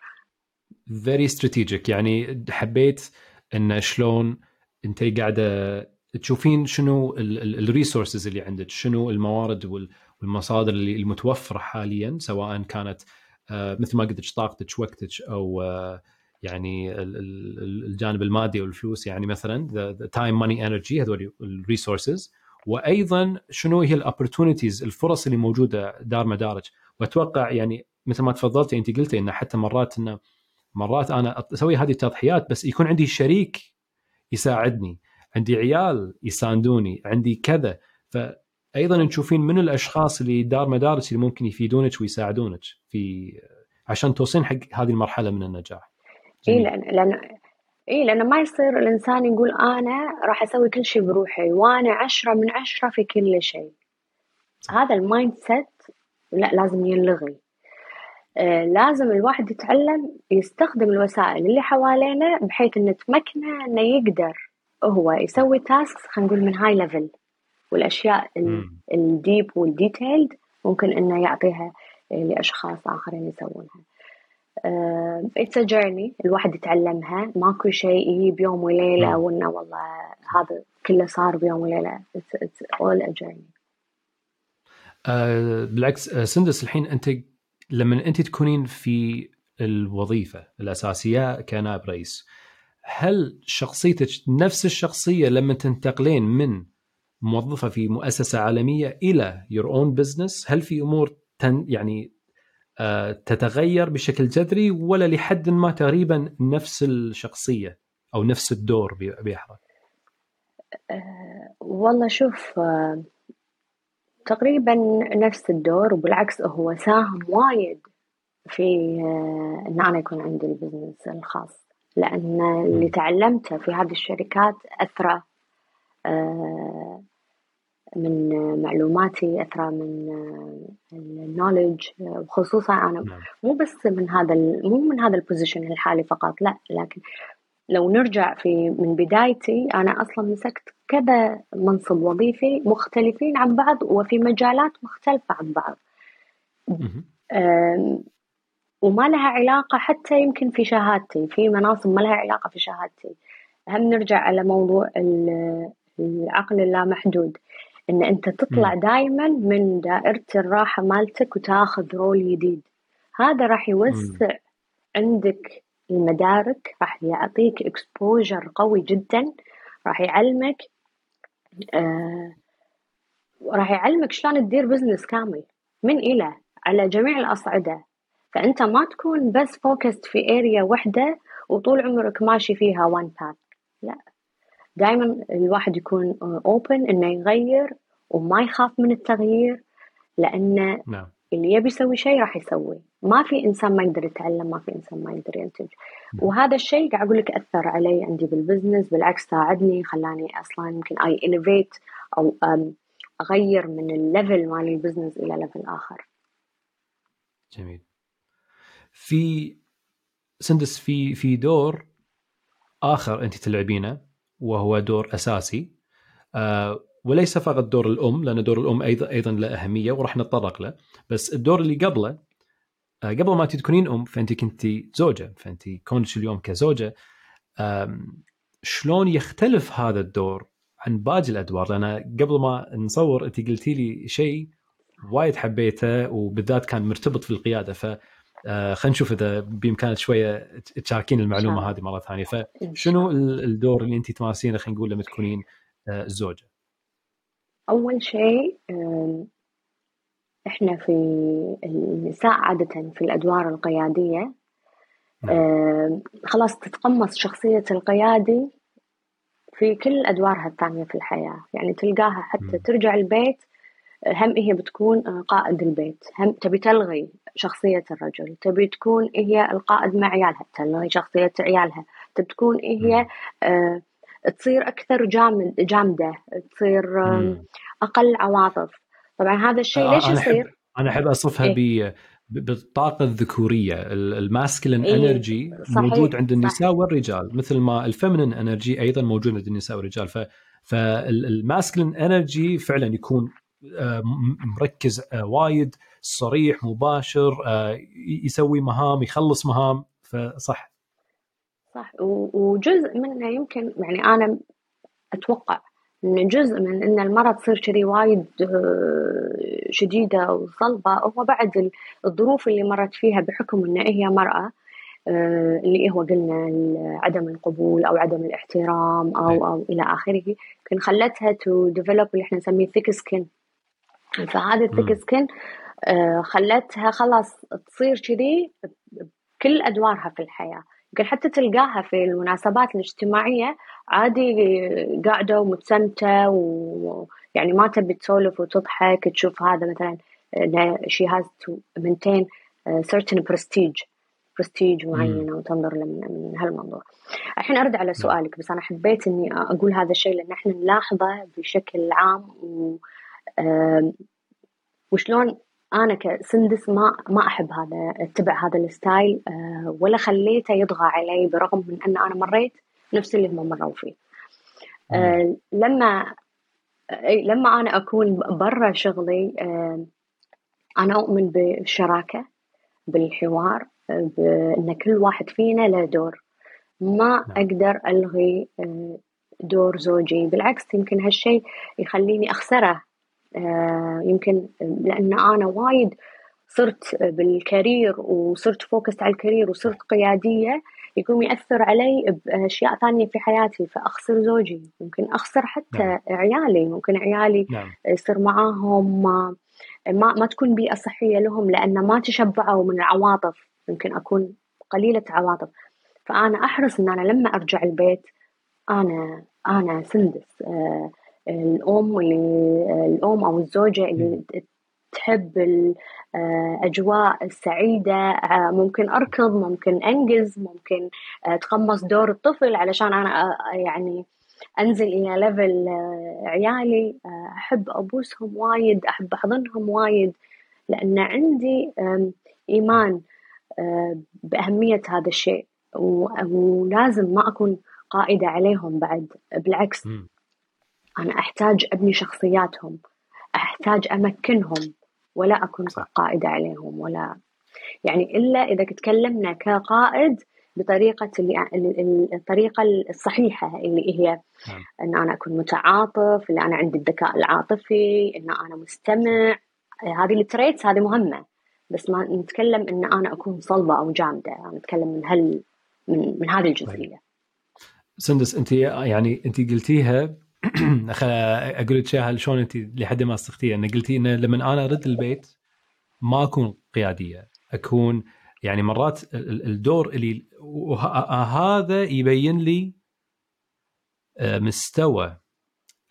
very strategic يعني حبيت إن شلون أنت قاعدة تشوفين شنو ال resources اللي عندك شنو الموارد والمصادر اللي المتوفرة حاليا سواء كانت مثل ما قلت طاقتك وقتك أو آه، يعني الجانب المادي والفلوس يعني مثلا time money energy هذول ال resources وأيضا شنو هي ال opportunities الفرص اللي موجودة دار مدارك وأتوقع يعني مثل ما تفضلتي أنت قلتي انه حتى مرات انه مرات أنا أسوي هذه التضحيات بس يكون عندي شريك يساعدني عندي عيال يساندوني عندي كذا. فايضا تشوفين من الأشخاص اللي دار مدارك اللي ممكن يفيدونك ويساعدونك في عشان توصلين حق هذه المرحلة من النجاح. اي لأن لأن اي لأنه ما يصير الإنسان يقول أنا راح أسوي كل شيء بروحي وأنا عشرة من عشرة في كل شيء هذا ال mindset لا لازم ينلغي. آه لازم الواحد يتعلم يستخدم الوسائل اللي حوالينا بحيث إنه تمكنه إنه يقدر هو يسوي task خلينا نقول من high level والأشياء ال deep وال detailed ممكن إنه يعطيها لأشخاص آخرين يسوونها. it's a journey الواحد يتعلمها. ماكو شيء يجي بيوم وليلة وإنه والله هذا كله صار بيوم وليلة. it's all a journey بالعكس uh, سندس الحين أنت لما أنت تكونين في الوظيفة الأساسية كنائب رئيس هل شخصيتك نفس الشخصية لما تنتقلين من موظفة في مؤسسة عالمية إلى your own business هل في أمور تن يعني آه، تتغير بشكل جذري ولا لحد ما تقريبا نفس الشخصية أو نفس الدور بيحضر؟ أه والله شوف أه تقريبا نفس الدور وبالعكس هو ساهم وايد في أه إن أنا يكون عندي البزنس الخاص. لأن اللي تعلمته في هذه الشركات اثره أه من معلوماتي أثرى من النولج وخصوصا أنا نعم. مو بس من هذا مو من هذا البوزيشن الحالي فقط لا لكن لو نرجع في من بدايتي أنا أصلا مسكت كذا منصب وظيفي مختلفين عن بعض وفي مجالات مختلفة عن بعض. وما لها علاقة حتى يمكن في شهادتي في مناصب ما لها علاقة في شهادتي. هم نرجع على موضوع العقل اللامحدود. إن أنت تطلع دائما من دائرة الراحة مالتك وتاخذ role جديد. هذا راح يوسع م. عندك المدارك راح يعطيك exposure قوي جدا راح يعلمك آه راح يعلمك شلون تدير business كامل من إلى على جميع الأصعدة. فأنت ما تكون بس focused في area واحدة وطول عمرك ماشي فيها one path لا. دائما الواحد يكون open إنه يغير وما يخاف من التغيير لأنه نعم. اللي يبي يسوي شيء راح يسوي. ما في إنسان ما يقدر يتعلم ما في إنسان ما يقدر ينتج. نعم. وهذا الشيء قاعد أقول لك أثر علي عندي بال business بالعكس ساعدني خلاني أصلا يمكن I innovate أو أغير من ال level مال ال business إلى level آخر. جميل. في سندس في في دور آخر أنت تلعبينه. وهو دور أساسي. آه وليس فقط دور الأم لأن دور الأم أيضا أيضا له أهمية وراح نتطرق له. بس الدور اللي قبله آه، قبل ما تكونين أم فأنت كنت زوجة فأنت كونك اليوم كزوجة. شلون يختلف هذا الدور عن باقي الأدوار؟ لأن قبل ما نصور أنت قلتي لي شيء وايد حبيته وبالذات كان مرتبط في القيادة. ف خلينا نشوف إذا بإمكانك شوية تشاركين المعلومة هذه مرة ثانية. فشنو الدور اللي أنت تمارسينه خلينا نقول لما تكونين آه، زوجه؟ أول شيء إحنا في النساء عادة في الأدوار القيادية نعم. خلاص تتقمص شخصية القيادي في كل أدوارها الثانية في الحياة. يعني تلقاها حتى ترجع البيت هم هي بتكون قائد البيت هم تبي تلغي شخصية الرجل تبي تكون هي القائد مع عيالها تلغي شخصية عيالها تبي تكون هي آه تصير أكثر جامد جامدة تصير أقل عواطف طبعا هذا الشيء ليش يصير؟ أنا أحب أصفها إيه؟ بالطاقة الذكورية ال masculine إيه energy موجود عند النساء صحيح. والرجال مثل ما ال feminine energy أيضا موجود عند النساء والرجال ف فال masculine energy فعلا يكون مركز آه، وايد صريح مباشر آه، يسوي مهام يخلص مهام فصح. صح. وجزء منه يمكن يعني أنا أتوقع إن جزء من إن المراه تصير كذي وايد شديدة وصلبة هو بعد الظروف اللي مرت فيها بحكم إن هي مرأة اللي هو قلنا عدم القبول أو عدم الاحترام أو أو إلى آخره كان خلتها to develop اللي إحنا نسميه thick skin فهذه ال thick skin آه، خلتها خلاص تصير كذي بكل أدوارها في الحياة. يمكن حتى تلقاها في المناسبات الاجتماعية عادي قاعدة ومتسنتة ويعني ما تبي تسولف وتضحك تشوف هذا مثلا she has to maintain certain prestige prestige معينة وتنظر من هالموضوع. الحين أرد على سؤالك بس أنا حبيت إني أقول هذا الشيء لأن إحنا نلاحظه بشكل عام و وشلون أنا كسندس ما ما أحب هذا أتبع هذا ال style أه ولا خليته يطغى علي برغم من أن أنا مريت نفس اللي هم مروا فيه. أه لما لما أنا أكون برا شغلي أنا أؤمن بالشراكه بالحوار بأن كل واحد فينا له دور. ما نعم. أقدر ألغي آه، دور زوجي. بالعكس يمكن هالشيء يخليني أخسره. آه، يمكن لأن أنا وايد صرت بال career وصرت focused على ال career وصرت قيادية يقوم يأثر علي بأشياء ثانية في حياتي فأخسر زوجي ممكن أخسر حتى نعم. عيالي ممكن عيالي نعم. يصير معاهم ما ما تكون بيئة صحية لهم لأن ما تشبعوا من العواطف يمكن أكون قليلة عواطف فأنا أحرص إن أنا لما أرجع البيت أنا أنا سندس آه الأم اللي الأم أو الزوجة اللي تحب الاجواء السعيدة آه، ممكن أركض ممكن أنجز ممكن اتقمص آه، دور الطفل علشان آه، يعني أنزل إلى ليفل عيالي. أحب أبوسهم وايد أحب احضنهم وايد لأن عندي إيمان بأهمية هذا الشيء ولازم ما أكون قائدة عليهم بعد بالعكس. أنا أحتاج أبني شخصياتهم أحتاج أمكنهم ولا أكون قائدة عليهم ولا يعني إلا إذا تكلمنا كقائد بطريقة اللي الطريقة الصحيحة اللي هي نعم. أن أنا أكون متعاطف أن أنا عندي الذكاء العاطفي أن أنا مستمع. هذه التريتس هذه مهمة بس ما نتكلم أن أنا أكون صلبة أو جامدة أنا نتكلم من هل من, من هذه الجزئية سندس أنت يعني أنت قلتيها أقول لك اياها شلون أنت لحد ما استختي ان قلتي انه لما أنا أرد البيت ما أكون قيادية أكون يعني مرات الدور اللي هذا يبين لي آه، مستوى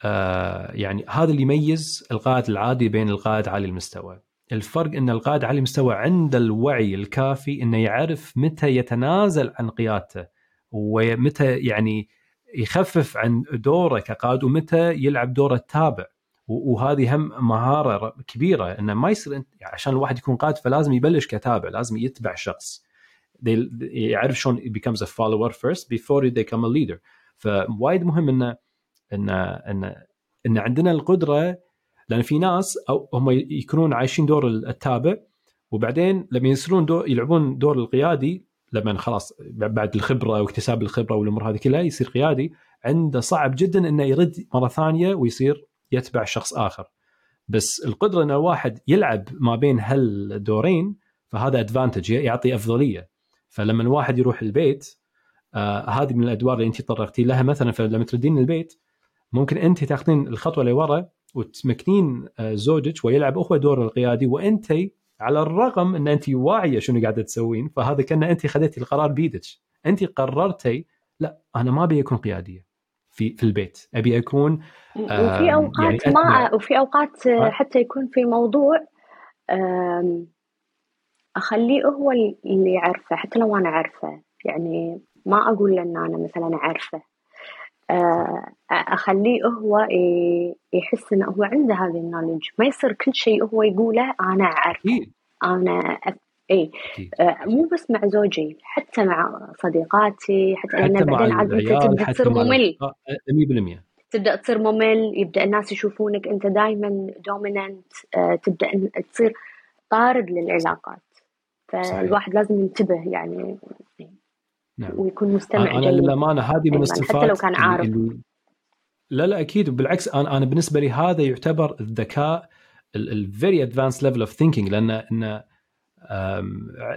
آه، يعني هذا اللي يميز القائد العادي بين القائد عالي المستوى. الفرق إن القائد عالي المستوى عنده الوعي الكافي إنه يعرف متى يتنازل عن قيادته ومتى يعني يخفف عن دوره كقائد ومتى يلعب دور التابع وهذه هم مهارة كبيرة إنه ما يصير يعني عشان الواحد يكون قائد فلازم يبلش كتابع لازم يتبع شخص. يعرف شلون becomes a follower first before they become a leader. فوايد مهم انه ان ان إن عندنا القدرة لأن في ناس أو هم يكونون عايشين دور التابع وبعدين لما يصيرون دور يلعبون دور القيادي لما خلاص بعد الخبرة واكتساب الخبرة والأمور هذه كلها يصير قيادي عنده صعب جدا إنه يرد مرة ثانية ويصير يتبع شخص آخر. بس القدرة ان الواحد يلعب ما بين هالدورين فهذا ادفانتج يعطي أفضلية. فلما الواحد يروح البيت آه هذه من الأدوار اللي أنت تطرقتي لها مثلا فلما تردين البيت ممكن أنت تاخذين الخطوة لورا وتمكنين آه زوجك ويلعب هو دور القيادي وأنت على الرغم إن انت واعية شنو قاعدة تسوين فهذا كأن انت خذيتي القرار بيدك. انت قررتي لا أنا ما أبي أكون قيادية في في البيت. أبي أكون وفي أوقات يعني ما وفي أوقات حتى يكون في موضوع أخليه هو اللي يعرفه حتى لو أنا عارفة. يعني ما أقول له إن أنا مثلا عارفة. آه، أخليه هو يحس إنه هو عنده هذه النولج ما يصير كل شيء هو يقوله أنا عارفه أنا اي آه مو بس مع زوجي حتى مع صديقاتي حتى, حتى لأن بعدين عاد تبدأ تصير ممل. 100% تبدأ تصير ممل يبدأ الناس يشوفونك أنت دائما دوميننت آه تبدأ تصير طارد للعلاقات. فالواحد صحيح. لازم ينتبه يعني نعم. ويكون مستمع أنا جيد. للأمانة هذه من الصفات حتى لو كان عارف. اللي... لا لا أكيد. بالعكس أنا أنا بالنسبة لي هذا يعتبر الذكاء ال very advanced level of thinking لأن إنه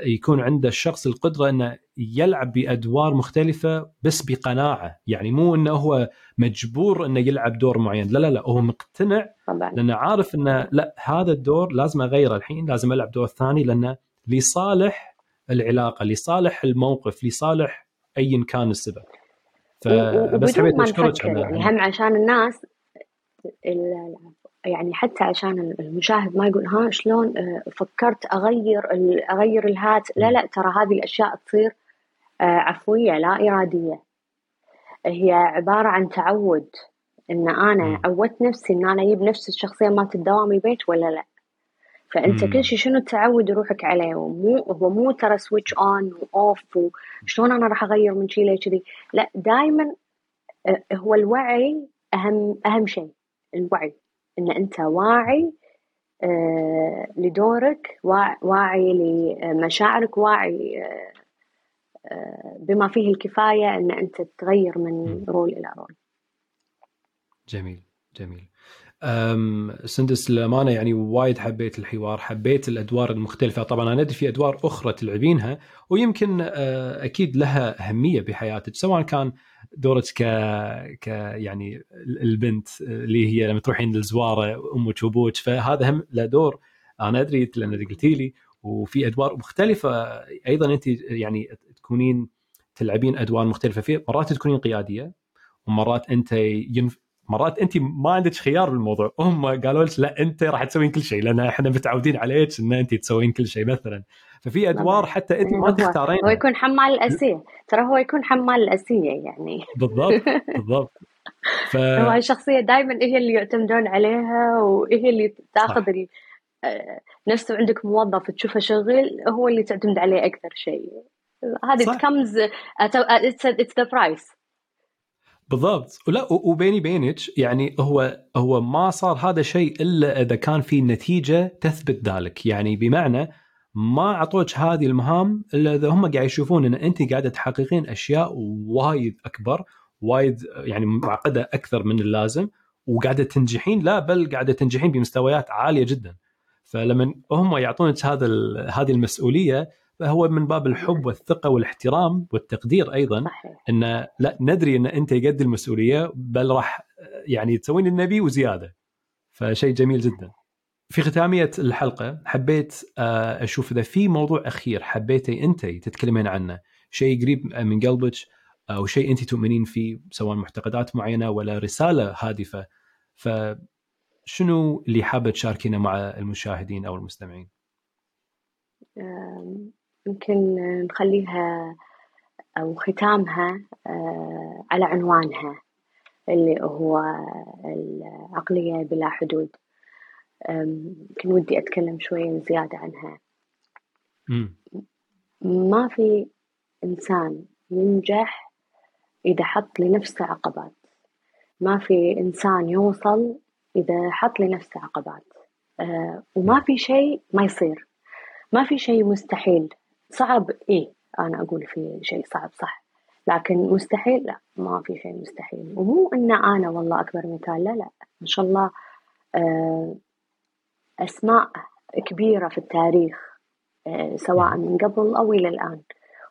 يكون عند الشخص القدرة أنه يلعب بأدوار مختلفة بس بقناعة. يعني مو أنه هو مجبور أنه يلعب دور معين. لا لا لا هو مقتنع طبعا. لأنه عارف أنه لا هذا الدور لازم أغيره. الحين لازم ألعب دور ثاني لأنه لصالح العلاقة لصالح الموقف لصالح ايا كان السبب. فبس حبيت أشكرك يعني هم عشان الناس يعني حتى عشان المشاهد ما يقول ها شلون آه، فكرت أغير أغير الهات؟ لا لا ترى هذه الأشياء تصير آه، عفوية لا إرادية. هي عبارة عن تعود إن أنا عودت نفسي إن أنا أجيب نفس الشخصية مالت الدوام البيت ولا لا. فأنت كل شيء شنو تعود روحك عليه؟ ومو هو مو ترى switch on و off وشلون أنا راح أغير من شيء لكذي لا دائما آه، هو الوعي اهم أهم شيء الوعي. إن أنت واعي آه، لدورك واعي لمشاعرك واعي آه، بما فيه الكفاية إن أنت تغير من role إلى role جميل جميل. سندس للأمانة يعني وايد حبيت الحوار حبيت الأدوار المختلفة. طبعا أنا أدري في أدوار أخرى تلعبينها ويمكن آه، أكيد لها أهمية بحياتك سواء كان دورك ك ك يعني البنت اللي هي لما تروحين للزوارة أمك وأبوك. فهذا هم له دور. أنا أدري لأن قلتي لي وفي أدوار مختلفة. أيضا أنت يعني تكونين تلعبين أدوار مختلفة. في مرات تكونين قيادية ومرات أنت ينف... مرات انت ما عندك خيار بالموضوع. هم قالوا لك لا انت راح تسوين كل شيء لأن إحنا متعودين عليك ان انت تسوين كل شيء مثلا. ففي أدوار حتى انت ما تختارين هو يكون حمال الأسية. ترى هو يكون حمال الأسية يعني. بالضبط بالضبط. ف... هو الشخصية دائما هي اللي يعتمدون عليها وهي اللي تاخذ ال... آه، نفسه عندك موظف تشوفه شغل هو اللي تعتمد عليه أكثر شيء. هذه comes at the price بالضبط. ولا وبيني بينك يعني هو هو ما صار هذا الشيء إلا إذا كان في نتيجة تثبت ذلك. يعني بمعنى ما أعطوك هذه المهام إلا إذا هم قاعد يشوفون إن أنت قاعدة تحققين أشياء وايد أكبر وايد يعني معقدة أكثر من اللازم وقاعدة تنجحين. لا بل قاعدة تنجحين بمستويات عالية جدا. فلما هم يعطونك هذا هذه المسؤولية فهو من باب الحب والثقة والاحترام والتقدير أيضا صحيح. إن لا ندري إن أنت قد المسؤولية بل راح يعني تسوين النبي وزيادة فشيء جميل جدا في ختامية الحلقة حبيت آه، أشوف إذا في موضوع أخير حبيتي أنت تتكلمين عنه شيء قريب من قلبك أو شيء أنت تؤمنين فيه سواء معتقدات معينة ولا رسالة هادفة فشنو اللي حابة تشاركينه مع المشاهدين أو المستمعين؟ يمكن نخليها أو ختامها آه، على عنوانها اللي هو العقلية بلا حدود. يمكن ودي أتكلم شوية زيادة عنها. ما في إنسان ينجح إذا حط لنفسه عقبات. ما في إنسان يوصل إذا حط لنفسه عقبات. أه وما في شيء ما يصير. ما في شيء مستحيل. صعب إيه أنا أقول في شيء صعب صح. لكن مستحيل لا ما في شيء مستحيل. ومو إن أنا والله أكبر مثال لا لا. ما شاء الله آه، أسماء كبيرة في التاريخ آه، سواء من قبل أو إلى الآن.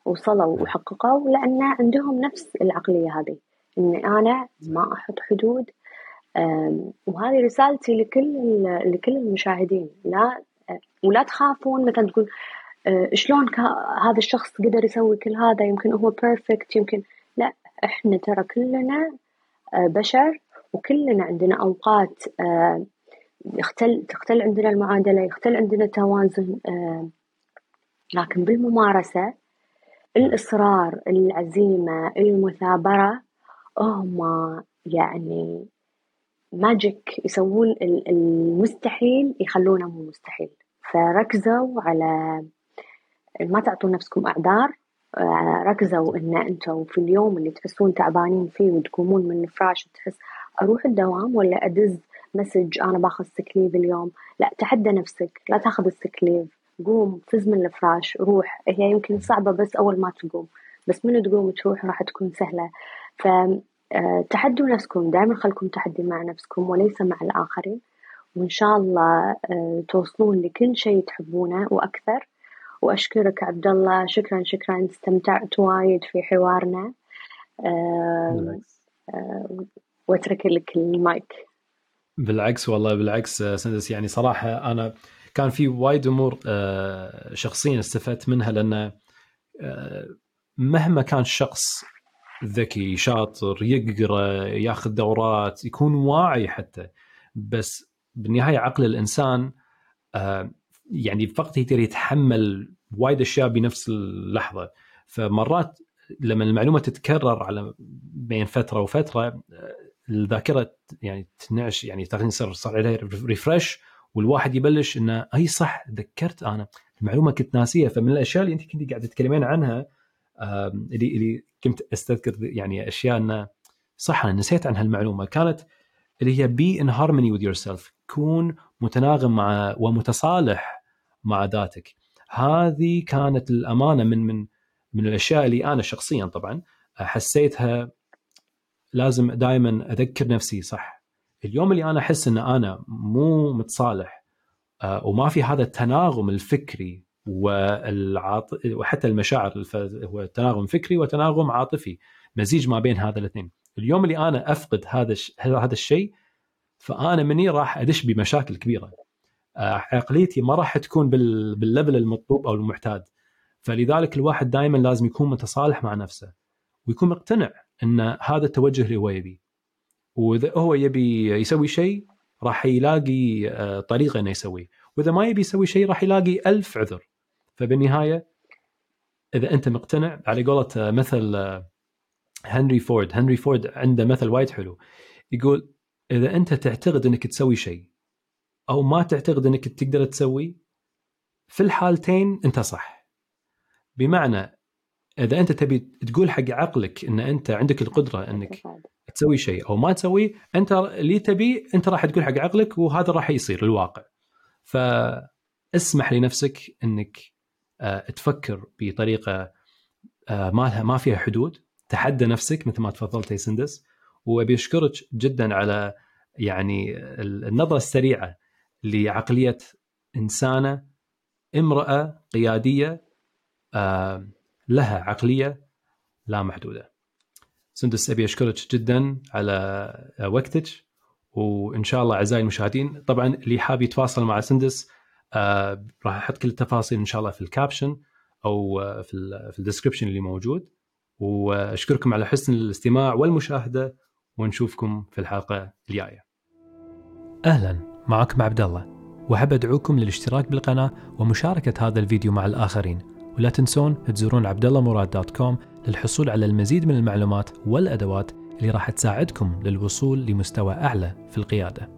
وصلوا وحققوا لأن عندهم نفس العقلية هذه. إن أنا ما أحط حدود وهذه رسالتي لكل لكل المشاهدين. لا ولا تخافون مثلا تقول آه، شلون هذا الشخص قدر يسوي كل هذا؟ يمكن هو بيرفكت يمكن لا إحنا ترى كلنا بشر وكلنا عندنا أوقات يختل تختل عندنا المعادلة يختل عندنا التوازن لكن بالممارسة الإصرار العزيمة المثابرة هم يعني magic يسوون المستحيل يخلونه مو مستحيل. فركزوا على ما تعطوا نفسكم أعذار ركزوا إن أنتوا في اليوم اللي تحسون تعبانين فيه وتقومون من الفراش وتحس أروح الدوام ولا أدز message أنا باخذ sick leave اليوم؟ لا تحدى نفسك لا تاخذ السكليف قوم فز من الفراش روح. هي يمكن صعبة بس أول ما تقوم بس من تقوم تروح راح تكون سهلة. ف آه، تحدوا نفسكم دائما خلكم تحدي مع نفسكم وليس مع الآخرين. وإن شاء الله آه، توصلون لكل شيء تحبونه وأكثر. وأشكرك عبد الله شكرا شكرا. استمتعت وايد في حوارنا. آه، وأترك لك المايك. بالعكس والله بالعكس سندس. يعني صراحة أنا كان في وايد أمور شخصيا استفدت منها لأن مهما كان الشخص ذكي شاطر يقرأ ياخذ دورات يكون واعي حتى بس بالنهايه عقل الإنسان آه، يعني فقط يقدر يتحمل وايد أشياء بنفس اللحظة. فمرات لما المعلومة تتكرر على بين فترة وفترة الذاكرة يعني تنعش يعني تقريبا يصير صار عليها refresh والواحد يبلش إنه أي صح ذكرت أنا المعلومة كنت ناسيها. فمن الأشياء اللي أنت كنت قاعد تتكلمين عنها اللي اللي كنت أستذكر يعني أشياء إنه صح أنا نسيت عن هالمعلومه كانت اللي هي be in harmony with yourself كون متناغم مع ومتصالح مع ذاتك. هذه كانت الأمانة من من من الأشياء اللي أنا شخصيا طبعا حسيتها لازم دائما أذكر نفسي صح؟ اليوم اللي أنا أحس إن أنا مو متصالح آه، وما في هذا التناغم الفكري والعاط... وحتى المشاعر هو تناغم فكري وتناغم عاطفي مزيج ما بين هذا الاثنين. اليوم اللي أنا أفقد هذا هذا الشيء فأنا مني راح أدش بمشاكل كبيرة. عقليتي ما راح تكون بال... بالليفل المطلوب أو المعتاد فلذلك الواحد دائما لازم يكون متصالح مع نفسه ويكون مقتنع إن هذا التوجه اللي هو يبي. وإذا هو يبي يسوي شيء راح يلاقي آه، طريقة إنه يسويه. وإذا ما يبي يسوي شيء راح يلاقي ألف عذر. فبالنهاية إذا أنت مقتنع على قولة مثل هنري فورد. هنري فورد عنده مثل وايد حلو. يقول إذا أنت تعتقد إنك تسوي شيء أو ما تعتقد إنك تقدر تسوي في الحالتين أنت صح. بمعنى إذا أنت تبي تقول حق عقلك إن أنت عندك القدرة إنك تسوي شيء أو ما تسوي أنت اللي تبي أنت راح تقول حق عقلك وهذا راح يصير الواقع. فاسمح لنفسك إنك آه، تفكر بطريقة آه، ما لها ما فيها حدود. تحدى نفسك مثل ما تفضلت يا سندس. وأبي أشكرك جدا على يعني النظرة السريعة لعقلية إنسانة امرأة قيادية آه، لها عقلية لا محدودة. سندس أبي أشكرك جدا على وقتك وإن شاء الله أعزائي المشاهدين طبعا اللي حاب يتواصل مع سندس آه راح أحط كل التفاصيل إن شاء الله في ال caption أو آه، في في ال description اللي موجود وأشكركم على حسن الاستماع والمشاهدة ونشوفكم في الحلقة الجاية. أهلا معكم عبد الله وأحب أدعوكم للاشتراك بالقناة ومشاركة هذا الفيديو مع الآخرين ولا تنسون تزورون عبدالله dot com للحصول على المزيد من المعلومات والأدوات اللي راح تساعدكم للوصول لمستوى أعلى في القيادة.